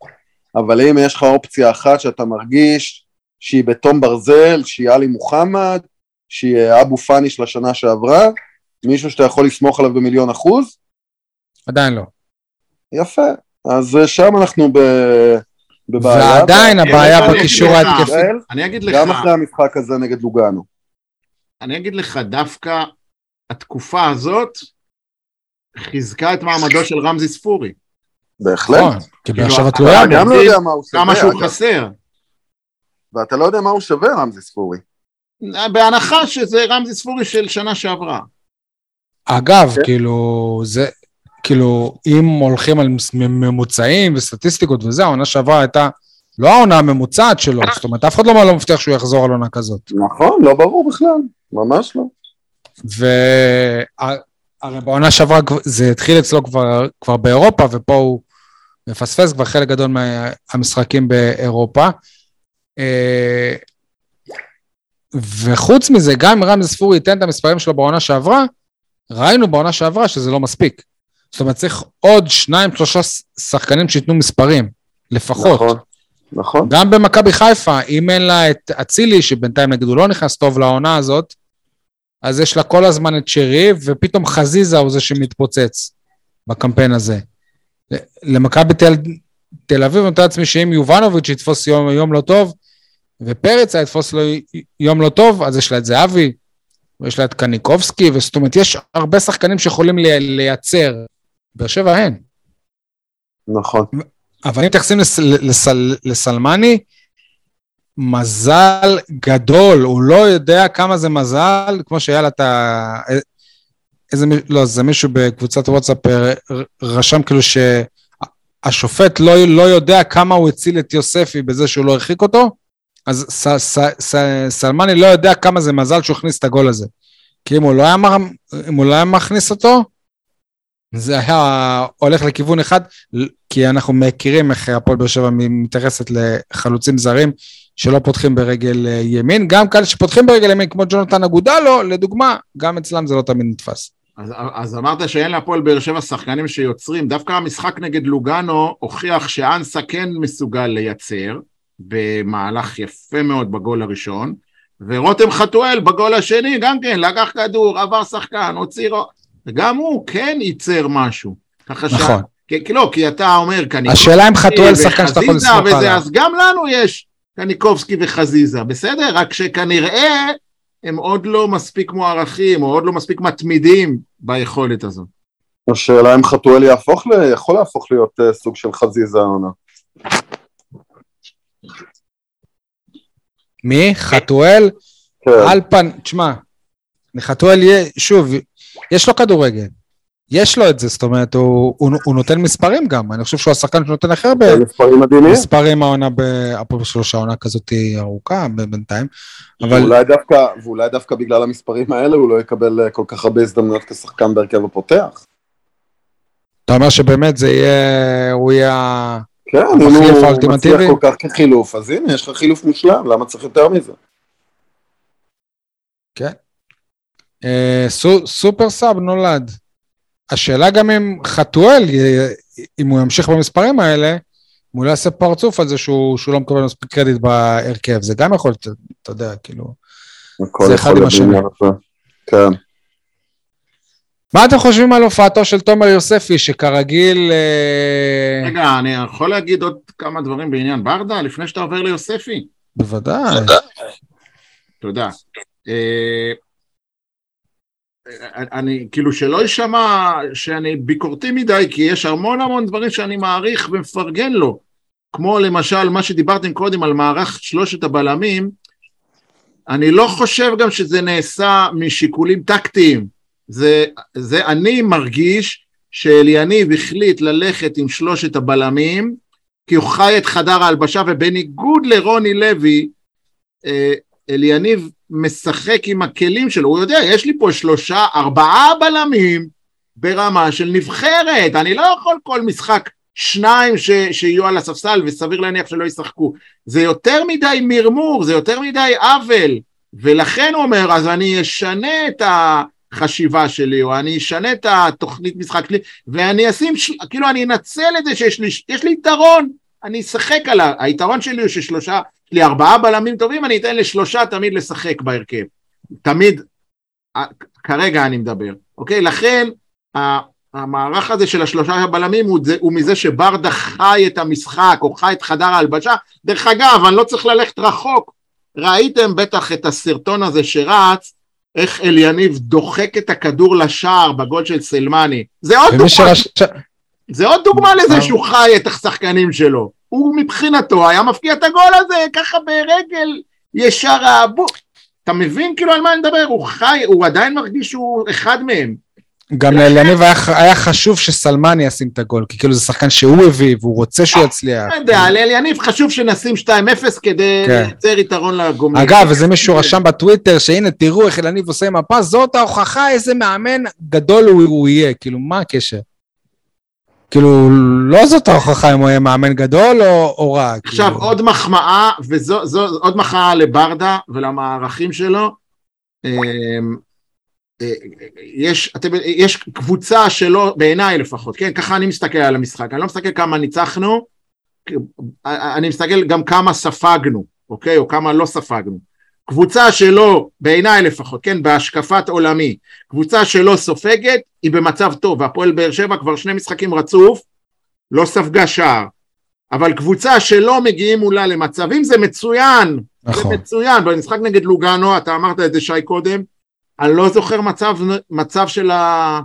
אבל אם יש לך אופציה אחת שאתה מרגיש שהיא בתום ברזל, שהיא עלי מוחמד, שהיא אבו פאני של השנה שעברה, מישהו שאתה יכול לסמוך עליו במיליון אחוז, עדיין לא. יפה. אז אה, שם אנחנו ב... בבעיה. ועדיין הבעיה אני בקישור ההתקפי. אני אגיד לך, גם אחרי המשחק הזה נגד לוגאנו. אני אגיד לך, דווקא התקופה הזאת חיזקה את מעמדו של רמזי ספורי. בהחלט. נכון, כי באר כאילו, שבע אתה תלויה אתה בו. גם לא יודע מה הוא כמה שווה, שהוא אגב. חסר. ואתה לא יודע מה הוא שווה, רמזי ספורי. בהנחה שזה רמזי ספורי של שנה שעברה. אגב, כן. כאילו, זה, כאילו, אם הולכים על ממוצעים וסטטיסטיקות וזה, העונה שעברה הייתה לא העונה הממוצעת שלו, זאת אומרת, אף אחד לא לא מבטיח שהוא יחזור על עונה כזאת. נכון, לא ברור בכלל, ממש לא. והרי בעונה שעברה זה התחיל אצלו כבר, כבר באירופה, ופה הוא מפספס כבר חלק גדול מהמשחקים באירופה. אה, וחוץ מזה, גם אם רמז ספורי ייתן את המספרים שלו בעונה שעברה, ראינו בעונה שעברה שזה לא מספיק. זאת אומרת, צריך עוד שניים, שלושה שחקנים שייתנו מספרים, לפחות. נכון, נכון. גם במכבי חיפה, אם אין לה את אצילי, שבינתיים נגיד הוא לא נכנס טוב לעונה הזאת, אז יש לה כל הזמן את שרי, ופתאום חזיזה הוא זה שמתפוצץ בקמפיין הזה. למכבי תל, תל אביב, אני מתאר לעצמי שאם יובנוביץ' יתפוס יום, יום לא טוב, ופרץ יתפוס לו יום לא טוב, אז יש לה את זהבי, ויש לה את קניקובסקי, וזאת אומרת, יש הרבה שחקנים שיכולים לי, לייצר. באר שבע אין. נכון. אבל אם מתייחסים לס, לסל, לסלמני, מזל גדול, הוא לא יודע כמה זה מזל, כמו שהיה לה את ה... איזה, מי- לא, זה מישהו בקבוצת וואטסאפ אה, רשם כאילו שהשופט לא, לא יודע כמה הוא הציל את יוספי בזה שהוא לא הרחיק אותו, אז ס, ס, ס, סלמני לא יודע כמה זה מזל שהוא הכניס את הגול הזה. כי אם הוא לא היה, אם הוא לא היה מכניס אותו, זה היה הולך לכיוון אחד, כי אנחנו מכירים איך הפועל באר שבע מתייחסת לחלוצים זרים שלא פותחים ברגל אה, ימין, גם כאלה שפותחים ברגל ימין, כמו ג'ונתן אגודלו, לדוגמה, גם אצלם זה לא תמיד נתפס. אז, אז אמרת שאין להפועל באר שבע שחקנים שיוצרים, דווקא המשחק נגד לוגאנו הוכיח שאנסה כן מסוגל לייצר, במהלך יפה מאוד בגול הראשון, ורותם חתואל בגול השני גם כן, לקח כדור, עבר שחקן, הוציא... וגם הוא כן ייצר משהו. ככה. נכון. כי, כי לא, כי אתה אומר קניקובסקי השאלה אם חתואל שחקן שאתה יכול לסמוך עליו. אז גם לנו יש קניקובסקי וחזיזה, בסדר? רק שכנראה הם עוד לא מספיק מוערכים, או עוד לא מספיק מתמידים ביכולת הזאת. השאלה אם חתואל יהפוך, ל... יכול להפוך להיות uh, סוג של חזיזה העונה. מי? חתואל? כן, על פן, תשמע, לחתואל יהיה, שוב, יש לו כדורגל. יש לו את זה, זאת אומרת, הוא, הוא, הוא נותן מספרים גם, אני חושב שהוא השחקן שנותן הכי הרבה זה מספרים מדהימים. מספרים העונה, הפועל שלושה עונה כזאת ארוכה בינתיים, אבל ואולי דווקא, ואולי דווקא בגלל המספרים האלה הוא לא יקבל אה, כל כך הרבה הזדמנויות כשחקן בהרכב הפותח. אתה אומר שבאמת זה יהיה, הוא יהיה... כן, אם הוא? מצליח כל כך כחילוף, אז הנה, יש לך חילוף מושלם, למה צריך יותר מזה? אה, סו, סופר סאב נולד. השאלה גם אם חתואל, אה, אם הוא ימשיך במספרים האלה, אם הוא לא יעשה פרצוף על זה שהוא, שהוא לא מקבל מספיק קרדיט בהרכב, זה גם יכול אתה יודע, כאילו... זה אחד עם השני. כן. מה אתם חושבים על הופעתו של תומר יוספי, שכרגיל... אה, רגע, אני יכול להגיד עוד כמה דברים בעניין ברדה, לפני שאתה עובר ליוספי? בוודאי. תודה. אה, אני, כאילו שלא יישמע שאני ביקורתי מדי, כי יש המון המון דברים שאני מעריך ומפרגן לו. כמו למשל מה שדיברתם קודם על מערך שלושת הבלמים, אני לא חושב גם שזה נעשה משיקולים טקטיים. זה, זה אני מרגיש שאליניב החליט ללכת עם שלושת הבלמים, כי הוא חי את חדר ההלבשה, ובניגוד לרוני לוי, אה, אליניב משחק עם הכלים שלו, הוא יודע, יש לי פה שלושה, ארבעה בלמים ברמה של נבחרת, אני לא יכול כל משחק שניים ש, שיהיו על הספסל וסביר להניח שלא ישחקו, זה יותר מדי מרמור, זה יותר מדי עוול, ולכן הוא אומר, אז אני אשנה את החשיבה שלי, או אני אשנה את התוכנית משחק שלי, ואני אשים, כאילו אני אנצל את זה שיש לי, יש לי יתרון, אני אשחק על ה... היתרון שלי הוא ששלושה, יש לי ארבעה בלמים טובים, אני אתן לשלושה תמיד לשחק בהרכב. תמיד, ה- כרגע אני מדבר, אוקיי? לכן, המערך הזה של השלושה בלמים הוא, זה, הוא מזה שברדה חי את המשחק, או חי את חדר ההלבשה. דרך אגב, אני לא צריך ללכת רחוק. ראיתם בטח את הסרטון הזה שרץ, איך אליניב דוחק את הכדור לשער בגול של סלמני. זה עוד דוגמה שרש... זה עוד דוגמה לזה אה. שהוא חי את השחקנים שלו. הוא מבחינתו היה מפקיע את הגול הזה ככה ברגל ישר האבו. אתה מבין כאילו על מה אני מדבר? הוא חי, הוא עדיין מרגיש שהוא אחד מהם. גם לאליניב היה, היה חשוב שסלמני ישים את הגול, כי כאילו זה שחקן שהוא הביא, והוא רוצה שהוא יצליח. לא יודע, לאליניב חשוב שנשים 2-0 כדי כן. לייצר יתרון לגומלין. אגב, איזה מישהו רשם בטוויטר, שהנה, תראו איך אליניב עושה עם הפס, זאת ההוכחה איזה מאמן גדול הוא, יהיה. כאילו, מה הקשר? כאילו, לא זאת ההוכחה אם הוא יהיה מאמן גדול או, או רע. עכשיו כאילו. עוד מחמאה, וזו זו, עוד מחמאה לברדה ולמערכים שלו. אמ, אה, יש, אתם, יש קבוצה שלא, בעיניי לפחות, כן, ככה אני מסתכל על המשחק, אני לא מסתכל כמה ניצחנו, אני מסתכל גם כמה ספגנו, אוקיי, או כמה לא ספגנו. קבוצה שלא, בעיניי לפחות, כן, בהשקפת עולמי, קבוצה שלא סופגת, היא במצב טוב, והפועל באר שבע כבר שני משחקים רצוף, לא ספגה שער. אבל קבוצה שלא מגיעים מולה למצבים זה מצוין, נכון. זה מצוין, במשחק נגד לוגאנו, אתה אמרת את זה שי קודם, אני לא זוכר מצב, מצב של, ה,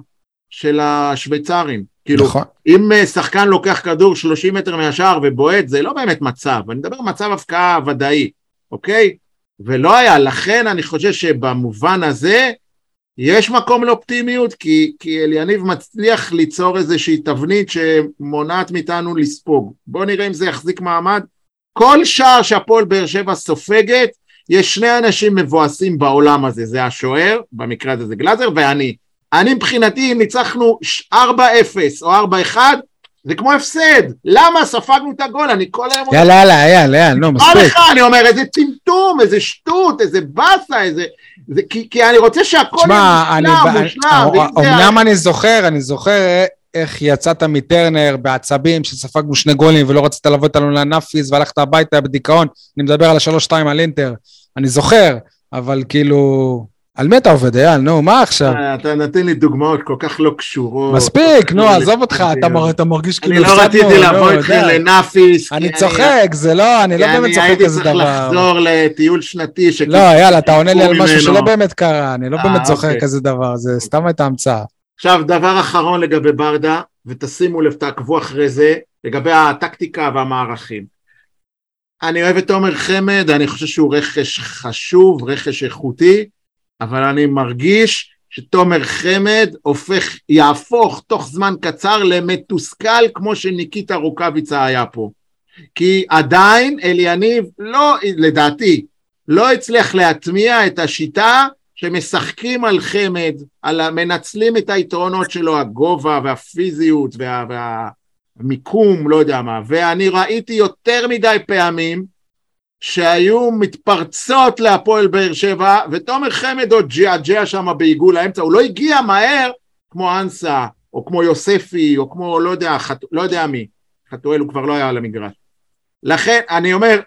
של השוויצרים, כאילו, נכון. אם אה, שחקן לוקח כדור 30 מטר מהשער ובועט, זה לא באמת מצב, אני מדבר מצב הפקעה ודאי, אוקיי? ולא היה, לכן אני חושב שבמובן הזה, יש מקום לאופטימיות, כי, כי אליניב מצליח ליצור איזושהי תבנית שמונעת מאיתנו לספוג. בואו נראה אם זה יחזיק מעמד. כל שער שהפועל באר שבע סופגת, יש שני אנשים מבואסים בעולם הזה, זה השוער, במקרה הזה זה גלאזר, ואני. אני מבחינתי, אם ניצחנו 4-0 או 4-1, זה כמו הפסד. למה ספגנו את הגול? אני כל היום... יאללה, יאללה, יאללה, יאללה, נו, מה מספיק. לך? אני אומר, איזה טמטום, איזה שטות, איזה באסה, איזה... זה, כי, כי אני רוצה שהכל. יהיה מושלם, מושלם. אמנם אני זוכר, אני זוכר איך יצאת מטרנר בעצבים שספגנו שני גולים ולא רצית לבוא איתנו לנאפיס והלכת הביתה בדיכאון. אני מדבר על השלוש-שתיים על אינטר. אני זוכר, אבל כאילו... על מי אתה עובד, אייל? נו, מה עכשיו? אה, אתה נותן לי דוגמאות כל כך לא קשורות. מספיק, נו, לא עזוב אותך. אתה מר- אתה מרגיש אני כאילו לא רציתי נו, לבוא די. איתכם לנאפיס. אני כי צוחק, זה לא, אני לא כי באמת צוחק הייתי כזה צריך דבר. לחזור לטיול שנתי. לא, יאללה, אתה עונה לי על משהו שלא. באמת קרה, אני לא אה, באמת זוכר אוקיי. כזה דבר, זה סתם הייתה המצאה. עכשיו, דבר אחרון לגבי ברדה, ותשימו לב, תעקבו אחרי זה, לגבי הטקטיקה והמערכים. אני אוהב את עומר חמד, אני חושב שהוא רכש חשוב, רכש איכותי, אבל אני מרגיש שתומר חמד הופך, יהפוך תוך זמן קצר למתוסכל כמו שניקיטה רוקאביצה היה פה. כי עדיין אליניב לא, לדעתי, לא הצליח להטמיע את השיטה שמשחקים על חמד, על, מנצלים את היתרונות שלו, הגובה והפיזיות וה, והמיקום, לא יודע מה, ואני ראיתי יותר מדי פעמים שהיו מתפרצות להפועל באר שבע, ותומר חמד עוד ג'עג'ע שם בעיגול האמצע, הוא לא הגיע מהר כמו אנסה, או כמו יוספי, או כמו לא יודע, חת... לא יודע מי, חתואל הוא כבר לא היה על המגרש. לכן, אני אומר,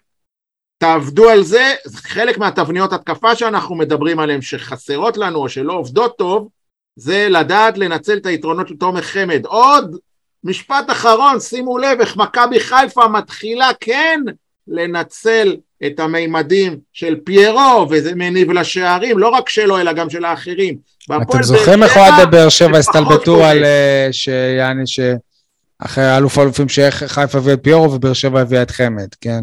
תעבדו על זה, חלק מהתבניות התקפה שאנחנו מדברים עליהן שחסרות לנו או שלא עובדות טוב, זה לדעת לנצל את היתרונות של תומר חמד. עוד משפט אחרון, שימו לב איך מכבי חיפה מתחילה כן לנצל את המימדים של פיירו, וזה מניב לשערים, לא רק שלו, אלא גם של האחרים. אתם זוכרים איך אוהדי באר שבע הסתלבטו על אה, שיעני, ש... אחרי אלוף האלופים שחיפה הביא את פיירו ובאר שבע הביאה את חמד, כן?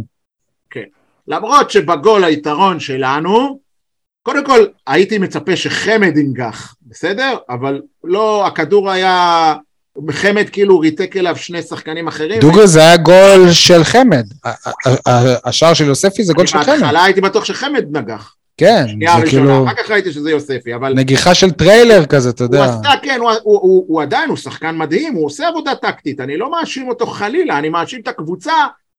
למרות שבגול היתרון שלנו, קודם כל הייתי מצפה שחמד ינגח, בסדר? אבל לא, הכדור היה חמד כאילו ריתק אליו שני שחקנים אחרים. דוגרי זה היה גול של חמד. השער של יוספי זה גול של חמד. בהתחלה הייתי בטוח שחמד נגח. כן, זה כאילו... אחר כך ראיתי שזה יוספי, אבל... נגיחה של טריילר כזה, אתה יודע. הוא עשה, כן, הוא, הוא, הוא, הוא עדיין, הוא שחקן מדהים, הוא עושה עבודה טקטית, אני לא מאשים אותו חלילה, אני מאשים את הקבוצה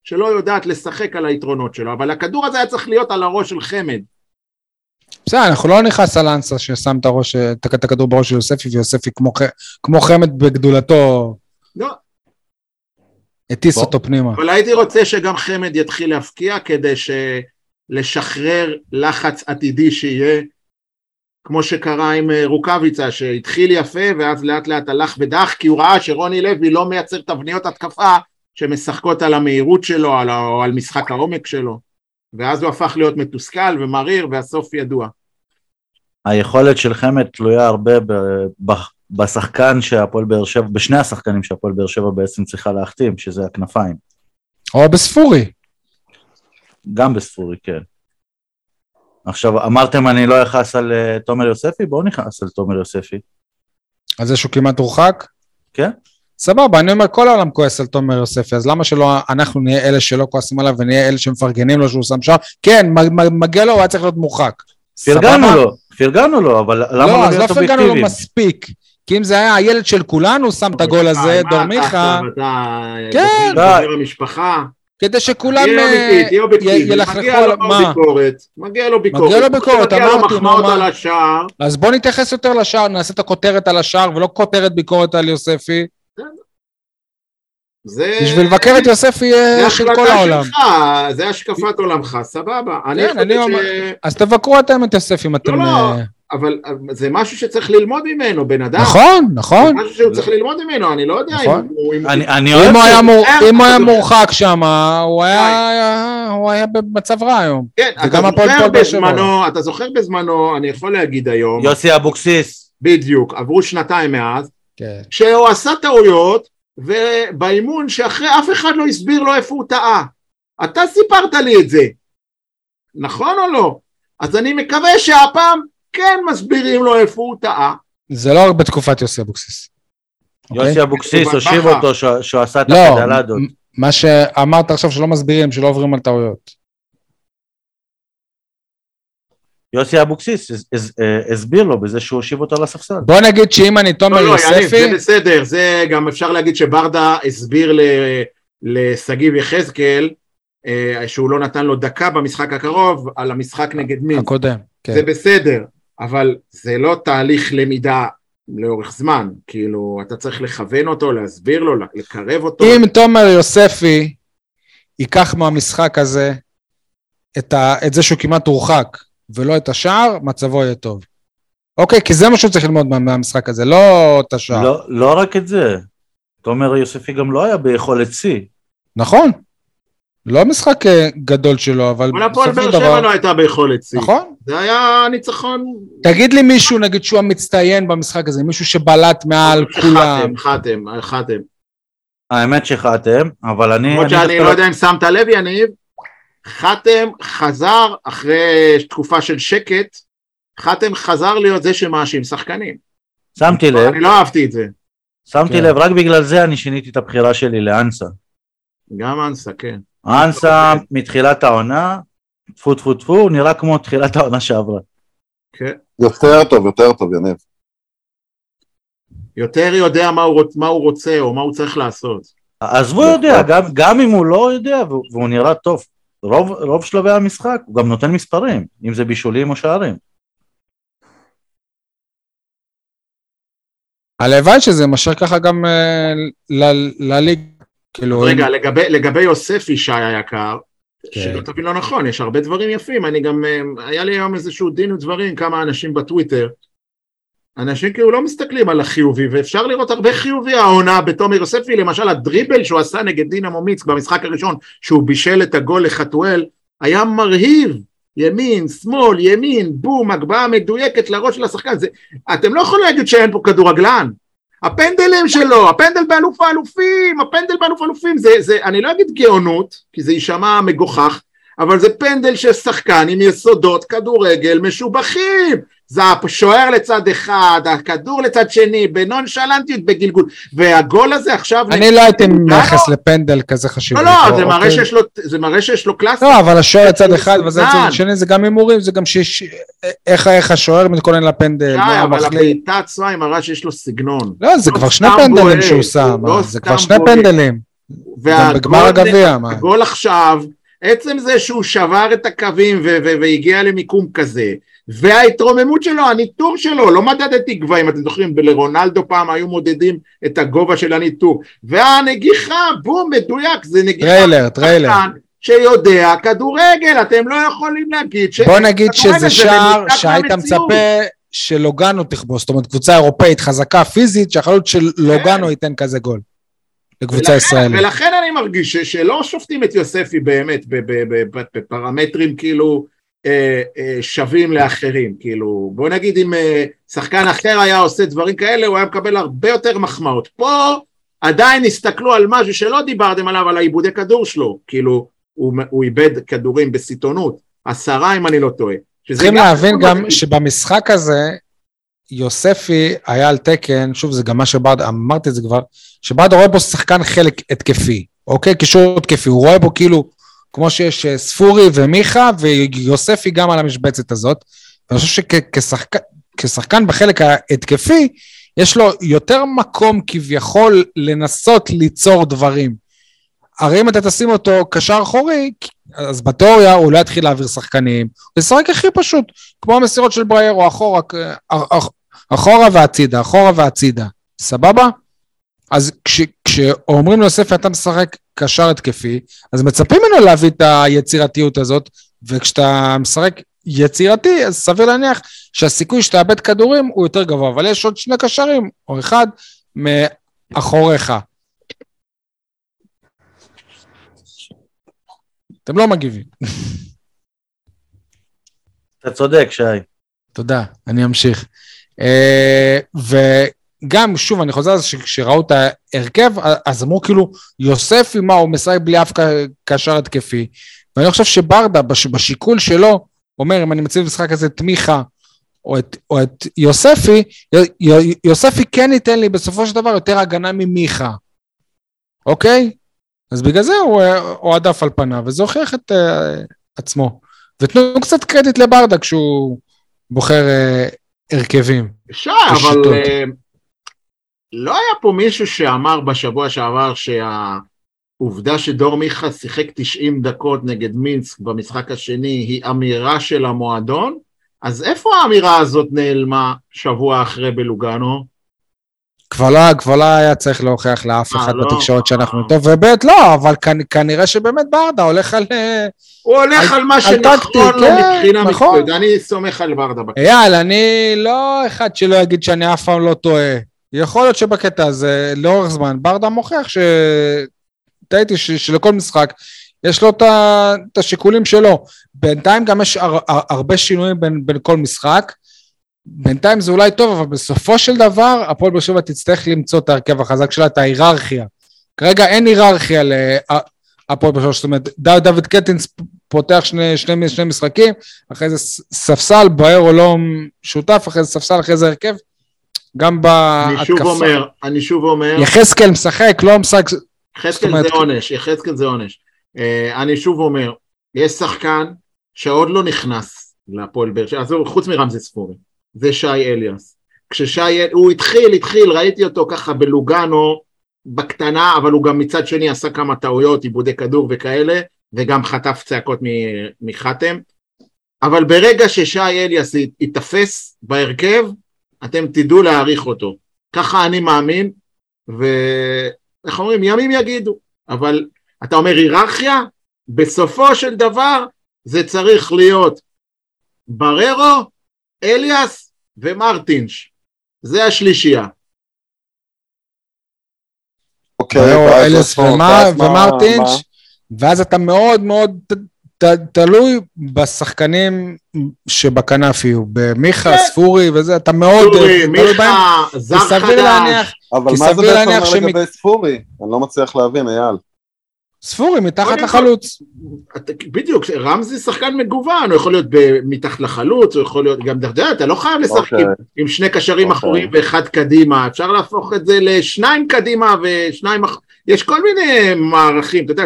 שלא יודעת לשחק על היתרונות שלו, אבל הכדור הזה היה צריך להיות על הראש של חמד. בסדר, אנחנו לא נכנס על אנסה ששם את, הראש, את הכדור בראש של יוספי, ויוספי כמו, כמו חמד בגדולתו. לא. הטיס אותו פנימה. אבל הייתי רוצה שגם חמד יתחיל להפקיע כדי לשחרר לחץ עתידי שיהיה, כמו שקרה עם אה, רוקאביצה, שהתחיל יפה ואז לאט לאט הלך ודח, כי הוא ראה שרוני לוי לא מייצר תבניות התקפה שמשחקות על המהירות שלו או על משחק העומק שלו. ואז הוא הפך להיות מתוסכל ומריר והסוף ידוע. היכולת של חמד תלויה הרבה ב, ב, בשחקן שהפועל באר שבע, בשני השחקנים שהפועל באר שבע בעצם צריכה להחתים, שזה הכנפיים. או בספורי. גם בספורי, כן. עכשיו, אמרתם אני לא אכעס על uh, תומר יוספי? בואו נכעס על תומר יוספי. על זה שהוא כמעט הורחק? כן. סבבה, אני אומר, כל העולם כועס על תומר יוספי, אז למה שלא אנחנו נהיה אלה שלא כועסים עליו ונהיה אלה שמפרגנים לו שהוא שם שער? כן, מגיע לו, הוא היה צריך להיות מורחק. פרגנו לו, פרגנו לו, אבל למה לא, לא אז לא פרגנו לו מספיק. כי אם זה היה הילד של כולנו שם את הגול הזה, דור מיכה... כן. המשפחה. כדי שכולם ילכלכו על... מה? מגיע לו ביקורת. מגיע לו ביקורת, אמרתי. מגיע לו מחמאות על השער. אז בוא נתייחס יותר לשער, נעשה את הכותרת על השער ולא כותרת ביקורת על יוספי. זה... בשביל לבקר את יוספי של כל העולם. שלך, זה השקפת עולמך, סבבה. כן, אני אומר... אז תבקרו אתם את יוספי אם אתם... לא, לא, אבל זה משהו שצצריך ללמוד ממנו, בן אדם. נכון, נכון. זה משהו שהוא צריך ללמוד ממנו, אני לא יודע אם הוא... אם הוא היה מורחק שם, הוא היה במצב רע היום. כן, אתה זוכר בזמנו, אני יכול להגיד היום... יוסי אבוקסיס. בדיוק, עברו שנתיים מאז. כן. שהוא עשה טעויות, ובאימון שאחרי אף אחד לא הסביר לו איפה הוא טעה. אתה סיפרת לי את זה, נכון או לא? אז אני מקווה שהפעם כן מסבירים לו איפה הוא טעה. זה לא רק בתקופת יוסי אבוקסיס. יוסי אוקיי? אבוקסיס הושיב אותו שהוא עשה את. לא, מה שאמרת עכשיו שלא מסבירים, שלא עוברים על טעויות. יוסי אבוקסיס אה, הסביר לו בזה שהוא הושיב אותו לספסל. בוא נגיד שאם אני תומר לא, יוספי... לא, זה בסדר, זה גם אפשר להגיד שברדה הסביר לשגיב יחזקאל אה, שהוא לא נתן לו דקה במשחק הקרוב על המשחק נגד מי. הקודם, כן. זה בסדר, אבל זה לא תהליך למידה לאורך זמן, כאילו אתה צריך לכוון אותו, להסביר לו, לקרב אותו. אם תומר יוספי ייקח מהמשחק הזה את, ה, את זה שהוא כמעט הורחק, ולא את השער, מצבו יהיה טוב. אוקיי, כי זה מה שהוא צריך ללמוד מה, מהמשחק הזה, לא את השער. לא, לא רק את זה. תומר יוספי גם לא היה ביכולת שיא. נכון. לא משחק אה, גדול שלו, אבל בסופו של דבר... אבל הפועל באר שבע לא הייתה ביכולת שיא. נכון. זה היה ניצחון... תגיד לי מישהו, נגיד שהוא המצטיין במשחק הזה, מישהו שבלט מעל כולם. חתם, חתם, חתם. האמת שחתם, אבל אני... למרות שאני לא יודע אם שמת לב, יניב, חתם חזר אחרי תקופה של שקט, חתם חזר להיות זה שמאשים שחקנים. שמתי לב, אני לא אהבתי את זה. שמתי כן. לב, רק בגלל זה אני שיניתי את הבחירה שלי לאנסה. גם אנסה, כן. אנסה מתחילת העונה, טפו טפו טפו, הוא נראה כמו תחילת העונה שעברה. כן. יותר טוב, יותר טוב, יניב. יותר יודע מה הוא, רוצ, מה הוא רוצה או מה הוא צריך לעשות. עזבו יודע, גם, גם אם הוא לא יודע והוא, והוא נראה טוב, רוב, רוב שלבי המשחק הוא גם נותן מספרים, אם זה בישולים או שערים. הלוואי שזה יימשך ככה גם אה, ל- לליג. כאילו, רגע, לגבי, לגבי יוסף ישי היקר, כן. שלא תבין לא נכון, יש הרבה דברים יפים, אני גם, אה, היה לי היום איזשהו דין ודברים, כמה אנשים בטוויטר, אנשים כאילו לא מסתכלים על החיובי, ואפשר לראות הרבה חיובי. העונה בתומר יוספי, למשל הדריבל שהוא עשה נגד דינמו מיצק במשחק הראשון, שהוא בישל את הגול לחתואל, היה מרהיב, ימין, שמאל, ימין, בום, הגבהה מדויקת לראש של השחקן, זה, אתם לא יכולים להגיד שאין פה כדורגלן, הפנדלים שלו, הפנדל באלוף האלופים, הפנדל באלוף האלופים, זה, זה, אני לא אגיד גאונות, כי זה יישמע מגוחך, אבל זה פנדל של שחקן עם יסודות כדורגל משובחים. זה השוער לצד אחד, הכדור לצד שני, בנונשלנטיות, בגלגול. והגול הזה עכשיו... אני לא הייתי מייחס לפנדל כזה חשוב. לא, לא, זה מראה שיש לו, זה מראה שיש לו קלאסה. לא, אבל השוער לצד הוא אחד וזה. לצד שני, זה גם הימורים, זה גם שיש... איך איך השוער מתכונן לפנדל, מה אבל המחליט. הבעיטה עצמה היא מראה שיש לו סגנון. לא, זה לא כבר שני פנדלים שהוא שם, לא זה סתם כבר שני. פנדלים. גם בגמר הגביע, מה? הגול עכשיו, עצם זה שהוא שבר את הקווים והגיע למיקום כזה, וההתרוממות שלו, הניטור שלו, לא מדדתי גבהים, אתם זוכרים, לרונלדו פעם היו מודדים את הגובה של הניטור, והנגיחה, בום, מדויק, זה נגיחה טריילר, טריילר. שיודע כדורגל, אתם לא יכולים להגיד ש... בוא נגיד שזה זה שער שהיית. מצפה שלוגנו תכבוש, זאת אומרת קבוצה אירופאית חזקה פיזית, שהחלוץ של לוגנו ייתן כזה גול. לקבוצה ישראלית. ולכן אני מרגיש שלא שופטים את יוספי באמת בפרמטרים כאילו שווים לאחרים, כאילו בוא נגיד אם אה, שחקן אחר היה עושה דברים כאלה הוא היה מקבל הרבה יותר מחמאות. פה עדיין הסתכלו על משהו שלא דיברתם עליו, על העיבודי כדור שלו, כאילו הוא, הוא איבד כדורים בסיטונות, עשרה אם אני לא טועה. צריכים להבין גם שבמשחק הזה, יוספי היה על תקן, שוב זה גם מה שברדה, אמרתי את זה כבר, שברדה רואה בו שחקן חלק התקפי, אוקיי? קישור התקפי, הוא רואה בו כאילו, כמו שיש אה, ספורי ומיכה, ויוספי גם על המשבצת הזאת, ואני חושב שכשחקן בחלק ההתקפי, יש לו יותר מקום כביכול לנסות ליצור דברים. הרי אם אתה תשים אותו קשר אחורי, אז בתיאוריה הוא לא יתחיל להעביר שחקנים, הוא ישחק הכי פשוט, כמו המסירות של בריירו, אחורה, אח- אחורה והצידה, אחורה והצידה, סבבה? אז כש, כשאומרים ליוסף אתה משחק קשר התקפי, אז מצפים ממנו להביא את היצירתיות הזאת, וכשאתה משחק יצירתי, אז סביר להניח שהסיכוי שתאבד כדורים הוא יותר גבוה, אבל יש עוד שני קשרים, או אחד מאחוריך. אתם לא מגיבים. אתה צודק, שי. תודה, אני אמשיך. אה, וגם, שוב, אני חוזר שכשראו את ההרכב, אז אמרו כאילו, יוספי, מה, הוא משחק בלי אף קשר התקפי. ואני חושב שברדה, בש- בשיקול שלו, אומר, אם אני מציב במשחק הזה את מיכה או את, או את יוספי, י- י- יוספי כן ייתן לי בסופו של דבר יותר הגנה ממיכה, אוקיי? אז בגלל זה הוא הועדף על פניו, וזה הוכיח את uh, עצמו. ותנו קצת קרדיט לברדה כשהוא בוחר uh, הרכבים. אפשר. אבל אה, לא היה פה מישהו שאמר בשבוע שעבר שהעובדה שדור מיכה שיחק 90 דקות נגד מינסק במשחק השני היא אמירה של המועדון? אז איפה האמירה הזאת נעלמה שבוע אחרי בלוגנו? כבר לא, כבר לא היה צריך להוכיח לאף אה, אחד לא? בתקשורת שאנחנו אה. איתו, וב' לא, אבל כנ, כנראה שבאמת ברדה הולך על... אה, הוא הולך על- על מה שנכון לו כן, מבחינה נכון. מקצועית, אני סומך על ברדה. אייל, אני לא אחד שלא יגיד שאני אף פעם לא טועה. יכול להיות שבקטע הזה, לאורך זמן, ברדה מוכיח ש... טעיתי ש- שלכל משחק יש לו את השיקולים שלו. בינתיים גם יש הר- הר- הרבה שינויים בין, בין כל משחק. בינתיים זה אולי טוב, אבל בסופו של דבר, הפועל באר שבע תצטרך למצוא את ההרכב החזק שלה, את ההיררכיה. כרגע אין היררכיה להפועל באר שבע, זאת אומרת, דוד, קטינס פותח שני, שני, שני משחקים, אחרי זה ספסל, בארו לא שותף, אחרי זה ספסל, אחרי זה הרכב. גם בהתקפה. אני שוב אומר, אני שוב אומר, יחזקאל משחק, לא משחק... יחזקאל אומרת- זה עונש, יחזקאל זה עונש. אה, אני שוב אומר, יש שחקן שעוד לא נכנס להפועל באר שבע, עזוב, חוץ מרמזי ספורי, זה שי אליאס. כששי, הוא התחיל, התחיל, ראיתי אותו ככה בלוגאנו, בקטנה, אבל הוא גם מצד שני עשה כמה טעויות, עיבודי כדור וכאלה, וגם חטף צעקות מחתם. אבל ברגע ששי אליאס ית- ייתפס בהרכב, אתם תדעו להעריך אותו. ככה אני מאמין, ואיך אומרים, ימים יגידו. אבל אתה אומר היררכיה, בסופו של דבר זה צריך להיות בררו, אליאס ומרטינש. זה השלישייה. אוקיי, ואז מה- ומרטינש, מה? ואז אתה מאוד מאוד ת- תלוי בשחקנים שבכנף יהיו, במיכה, כן. ספורי וזה, אתה מאוד תלוי בהם. מיכה, זר חדש. להניח, אבל כי מה זה סביר בעצם אומר שמ- לגבי ספורי? אני לא מצליח להבין, אייל. ספורי מתחת לחלוץ. אתה- בדיוק, רמזי שחקן מגוון, הוא יכול להיות מתחת לחלוץ, הוא יכול להיות, גם אתה יודע, אתה לא חייב לשחק אוקיי. עם- עם שני קשרים אוקיי. אחוריים ואחד קדימה, אפשר להפוך את זה לשניים קדימה ושניים אח... יש כל מיני מערכים, אתה יודע,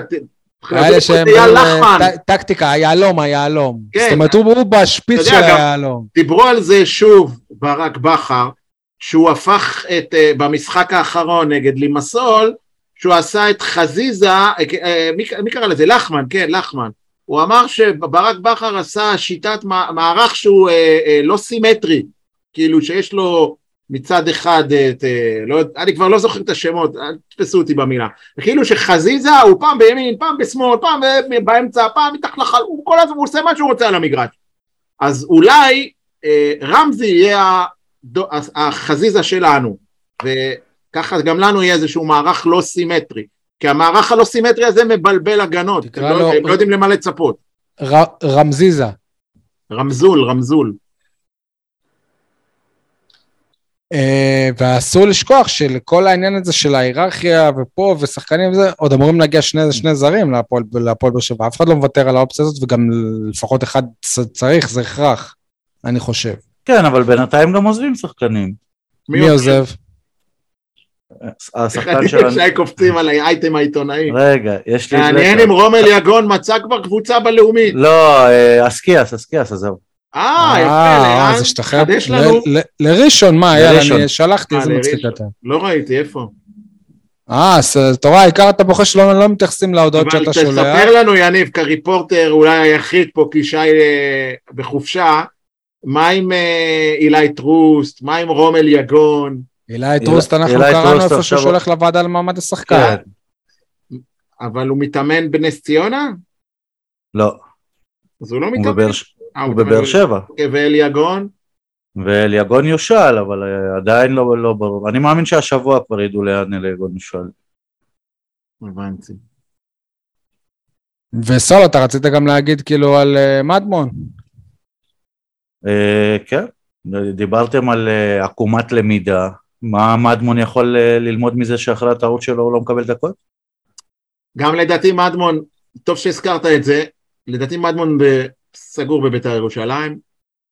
האלה שהם טקטיקה, היהלום, היהלום. כן. זאת אומרת, הוא בשפיץ של היהלום. דיברו על זה שוב ברק בכר, שהוא הפך את, אה, במשחק האחרון נגד לימסול, שהוא עשה את חזיזה, אה, אה, מי, מי קרא לזה? לחמן, כן, לחמן. הוא אמר שברק בכר עשה שיטת מע- מערך שהוא לא סימטרי, כאילו שיש לו מצד אחד את, אה, לא, אני כבר לא זוכר את השמות, אל תתפסו אותי במילה, כאילו שחזיזה הוא פעם בימין, פעם בשמאל, פעם אה, באמצע, פעם מתחת לחל, הוא כל הזמן, הוא עושה מה שהוא רוצה על המגרש. אז אולי אה, רמזי יהיה הדו- החזיזה שלנו, וככה גם לנו יהיה איזשהו מערך לא סימטרי, כי המערך הלא סימטרי הזה מבלבל הגנות, הם תקרא לא, הם לא יודעים למה לצפות. ר- רמזיזה. רמזול, רמזול. אה, ואסור לשכוח שלכל העניין הזה של ההיררכיה ופה ושחקנים וזה, עוד אמורים להגיע שני, שני זרים להפועל באר שבע. אף אחד לא מוותר על האופציה הזאת, וגם לפחות אחד צריך, זה הכרח, אני חושב. כן, אבל בינתיים גם עוזבים שחקנים. מי עוזב? השחקן שלנו... שי קופצים על האייטם העיתונאי. רגע, יש לי... מעניין. אם רומל יגון מצא כבר קבוצה בלאומית. לא, אה, אסקיאס, אסקיאס, עזוב. אה, יפה, אה, לאן? אז השתחרר. לראשון, מה, יאללה. אני שלחתי, אה, איזה מצחיק לראשון. אתה. לא ראיתי, איפה? אה, אז אתה רואה, העיקר אתה בוחר שלא לא מתייחסים להודעות אבל שאתה שולח. תספר לנו, יניב, כריפורטר אולי היחיד פה, כי שי אה, בחופשה, מה עם אה, אילי טרוסט, מה עם רומל יגון, אילי טרוסט, אנחנו קראנו איפה שהוא שולח לוועדה למעמד השחקן. כן, אבל הוא מתאמן בנס ציונה? לא, אז הוא לא מתאמן. אה, הוא בבאר שבע. ואליגון? ואליגון יושל, אבל אה, עדיין לא לא ברור. אני מאמין שהשבוע כבר ידעו לאן אליגון יושל. הבנתי. וסול, אתה רצית גם להגיד כאילו על אה, מדמון. אה, כן, דיברתם על אה, עקומת למידה. מה מדמון יכול אה, ללמוד מזה שאחרי הטעות שלו הוא לא מקבל דקות? גם לדעתי מדמון, טוב שהזכרת את זה, לדעתי מדמון ב- סגור בבית"ר ירושלים,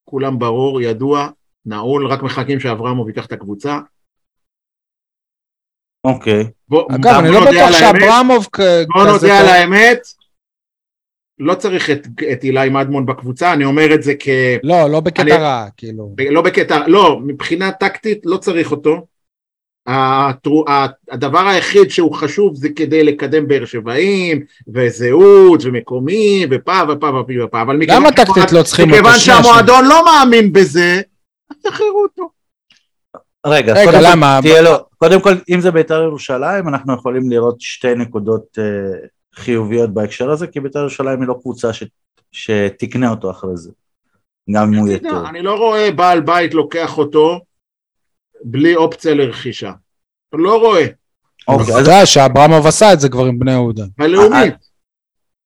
כולם ברור, ידוע, נעול, רק מחכים שאברמוב ייקח את הקבוצה. אוקיי. בוא, אגב, אני לא בטוח שאברמוב כ- בוא כזה... נודה על. האמת, לא צריך את, את אילי מדמון בקבוצה, אני אומר את זה כ... לא, לא בקטע אני- רע, כאילו. לא בקטע, לא, מבחינה טקטית לא צריך אותו. הדבר היחיד שהוא חשוב זה כדי לקדם באר שבעים, וזהות, ומקומי, ופה ופה ופה ופה, אבל מכיוון למה טקטית לא צריכים אותו? מכיוון שהמועדון לא מאמין בזה, אז תשחררו אותו. רגע, רגע, קודם למה? תהיה לו, קודם כל, אם זה בית"ר ירושלים, אנחנו יכולים לראות שתי נקודות אה, חיוביות בהקשר הזה, כי בית"ר ירושלים היא לא קבוצה ש, שתקנה אותו אחרי זה, גם אם הוא יהיה טוב. אני לא רואה בעל בית לוקח אותו אופציה לרכישה. לא רואה. אוקיי, אתה אז יודע שאברמוב עשה את זה כבר עם בני יהודה. בלאומית.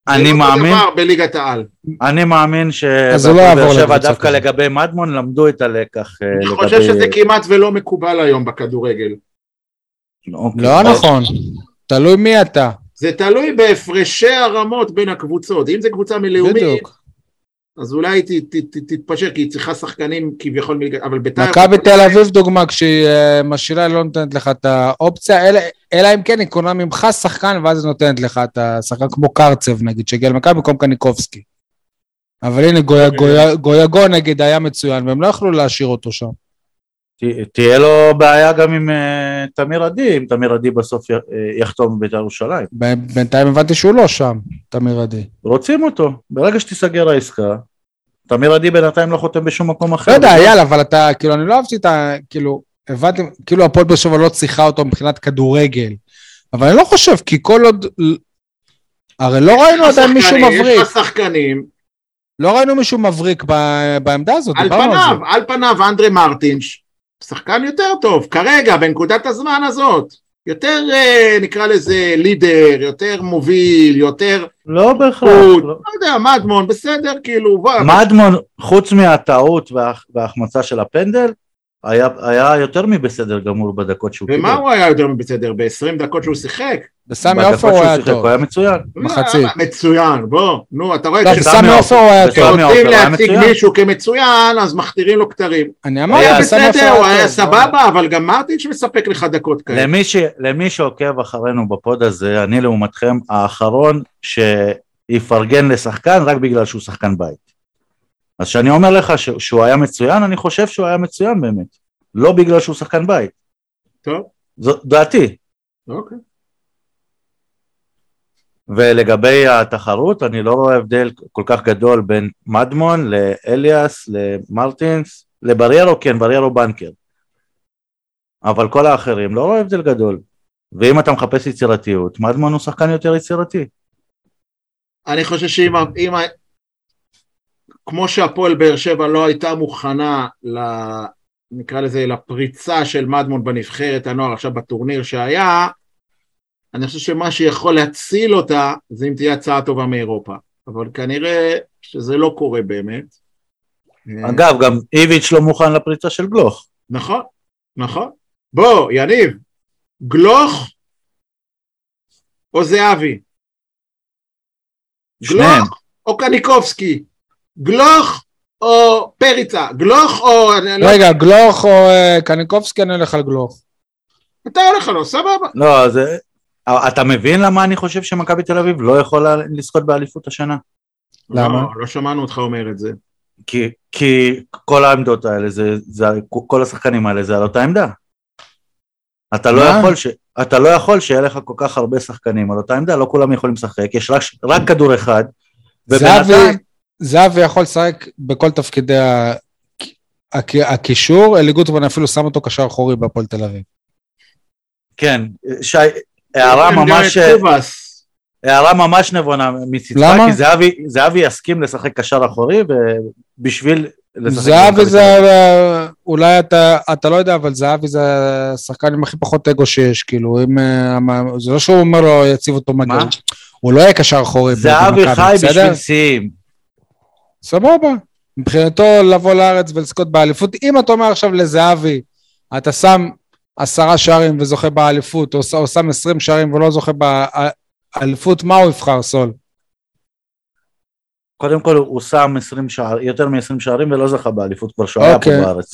אני זה מאמין, דבר בליגת העל. אני מאמין אז הוא לא יעבור לקבוצה דווקא. לגבי מדמון למדו את הלקח אה, אני. חושב שזה כמעט ולא מקובל היום בכדורגל. אוקיי. לא נכון. תלוי מי אתה. זה תלוי בהפרשי הרמות בין הקבוצות. אם זו קבוצה מלאומית, בדיוק. אז אולי ת- ת- ת- תתפשר, כי היא צריכה שחקנים כביכול מליגה, אבל בית"ר... מכבי תל אביב דוגמה, כשהיא אה, משאירה היא לא נותנת לך את האופציה, אלא- אלא אם כן היא קונה ממך שחקן ואז היא נותנת לך את השחקן כמו קרצב נגיד, שהגיע למכבי במקום קניקובסקי. אבל הנה גויה- גויגו נגיד היה מצוין והם לא יכלו להשאיר אותו שם. ת- תהיה לו בעיה גם עם אה, תמיר עדי, אם תמיר עדי בסוף אה, יחתום בבית"ר ירושלים. ב- בינתיים הבנתי שהוא לא שם, תמיר עדי. רוצים אותו, ברגע שתיסגר העסקה, תמיר עדי בינתיים לא חותם בשום מקום אחר. לא יודע, אייל, אבל אתה, כאילו, אני לא אהבתי את ה... כאילו, הבנתי, כאילו הפועל באר שבע לא צריכה אותו מבחינת כדורגל. אבל אני לא חושב, כי כל עוד... הרי לא ראינו עדיין מישהו מבריק. יש לך שחקנים, לא ראינו מישהו מבריק ב- בעמדה הזאת, על דיברנו על פניו, זה. על פניו אנדרי מרטינש, שחקן יותר טוב, כרגע, בנקודת הזמן הזאת. יותר, אה, נקרא לזה, לידר, יותר מוביל, יותר... לא בהכרח. לא. לא יודע, מדמון, בסדר, כאילו, מדמון, חוץ מהטעות וההח- וההחמצה של הפנדל, היה, היה יותר מבסדר גמור בדקות שהוא ומה הוא היה יותר מבסדר? ב-20 דקות שהוא שיחק? בסמי בדקות עופר הוא היה טוב. הוא היה מצוין. מחצית. לא, מצוין, בוא, נו, אתה רואה, לא, בסמי בסמי עופר הוא היה טוב. כשרוצים להציג. מישהו כמצוין, אז מכתירים לו כתרים. אני אמרתי, היה בסמי עופר בסדר, הוא היה. סבבה, אבל גם מרטינש מספק לך דקות כאלה. למי, ש, למי שעוקב אחרינו בפוד הזה, אני לעומתכם האחרון שיפרגן לשחקן רק בגלל שהוא שחקן בית. אז כשאני אומר לך ש, שהוא היה מצוין, אני חושב שהוא היה מצוין באמת. לא בגלל שהוא שחקן בית. טוב, זו דעתי. אוקיי. ולגבי התחרות, אני לא רואה הבדל כל כך גדול בין מדמון לאליאס, למרטינס, לבריירו, כן, בריירו בנקר. אבל כל האחרים, לא רואה הבדל גדול. ואם אתה מחפש יצירתיות, מדמון הוא שחקן יותר יצירתי. אני חושב שאם... כמו שהפועל באר שבע לא הייתה מוכנה ל... נקרא לזה לפריצה של מדמון בנבחרת הנוער עכשיו בטורניר שהיה, אני חושב שמה שיכול להציל אותה זה אם תהיה הצעה טובה מאירופה. אבל כנראה שזה לא קורה באמת. אגב, גם איביץ' לא מוכן לפריצה של גלוך. נכון, נכון. בוא, יניב, גלוך או זהבי? שניהם. גלוך או קניקובסקי? גלוך או פריצה? גלוך או... לא- רגע, גלוך או אה, קניקובסקי, אני הולך על גלוך. אתה הולך לו, סבבה. לא, זה... אתה מבין למה אני חושב שמכבי תל אביב לא יכולה לזכות באליפות השנה? למה? לא, לא שמענו אותך אומר את זה. כי, כי כל העמדות האלה, זה, זה, כל השחקנים האלה זה על אותה עמדה. אתה לא? יכול ש, אתה לא יכול שיהיה לך כל כך הרבה שחקנים על אותה עמדה, לא כולם יכולים לשחק, יש רק, רק כדור אחד, ובינתיים, זהבי- יכול לשחק בכל תפקידי הקישור, אלי גוטמן אפילו שם אותו קשר אחורי בהפועל תל אביב. כן, שי, הערה גם ממש. הערה ממש נבונה מצידך, למה? כי זהבי, זהבי יסכים לשחק קשר אחורי, ובשביל לשחק... זהבי זה, אולי אתה, אתה לא יודע, אבל זהבי זה השחקן עם הכי פחות אגו שיש, כאילו, אם, אה, זה לא שהוא אומר לו, יציב אותו מגן. מה? הוא לא יהיה קשר אחורי זהבי חי בסדר? בשביל שיאים. סבבה. מבחינתו לבוא לארץ ולזכות באליפות. אם אתה אומר עכשיו לזהבי, אתה שם עשרה שערים וזוכה באליפות, או, או שם עשרים שערים ולא זוכה באליפות, מה הוא יבחר, סול? קודם כל הוא שם 20 שער, יותר מ-20 שערים ולא זכה באליפות כבר שהוא היה פה אוקיי. בארץ.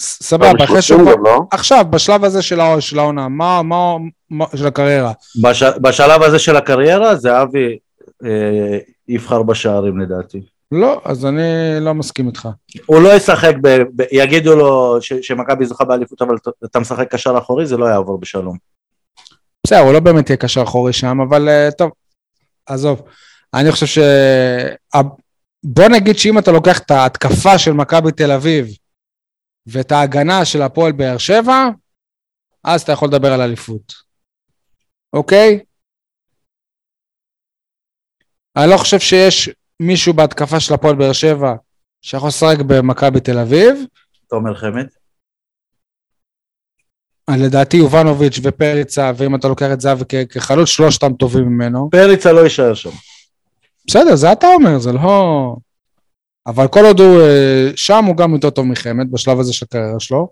סבבה, אחרי שהוא... גם לא? עכשיו, בשלב הזה של העונה, מה, מה, מה, של הקריירה, בש... בשלב הזה של הקריירה זהבי אה, יבחר בשערים לדעתי. לא, אז אני לא מסכים איתך. הוא לא ישחק, ב... ב... יגידו לו ש... שמכבי זוכה באליפות אבל אתה משחק קשר אחורי זה לא יעבור בשלום. בסדר, הוא לא באמת יהיה קשר אחורי שם, אבל אה, טוב, עזוב. אני חושב ש... בוא נגיד שאם אתה לוקח את ההתקפה של מכבי תל אביב ואת ההגנה של הפועל באר שבע, אז אתה יכול לדבר על אליפות. אוקיי? אני לא חושב שיש מישהו בהתקפה של הפועל באר שבע שיכול לשחק במכבי תל אביב. תומר חמד. לדעתי יובנוביץ' ופריצה, ואם אתה לוקח את זהבי כחלוץ, שלושתם טובים ממנו. פריצה לא יישאר שם. בסדר, זה אתה אומר, זה לא... אבל כל עוד הוא אה, שם, הוא גם יותר טוב מחמד בשלב הזה של הקריירה שלו.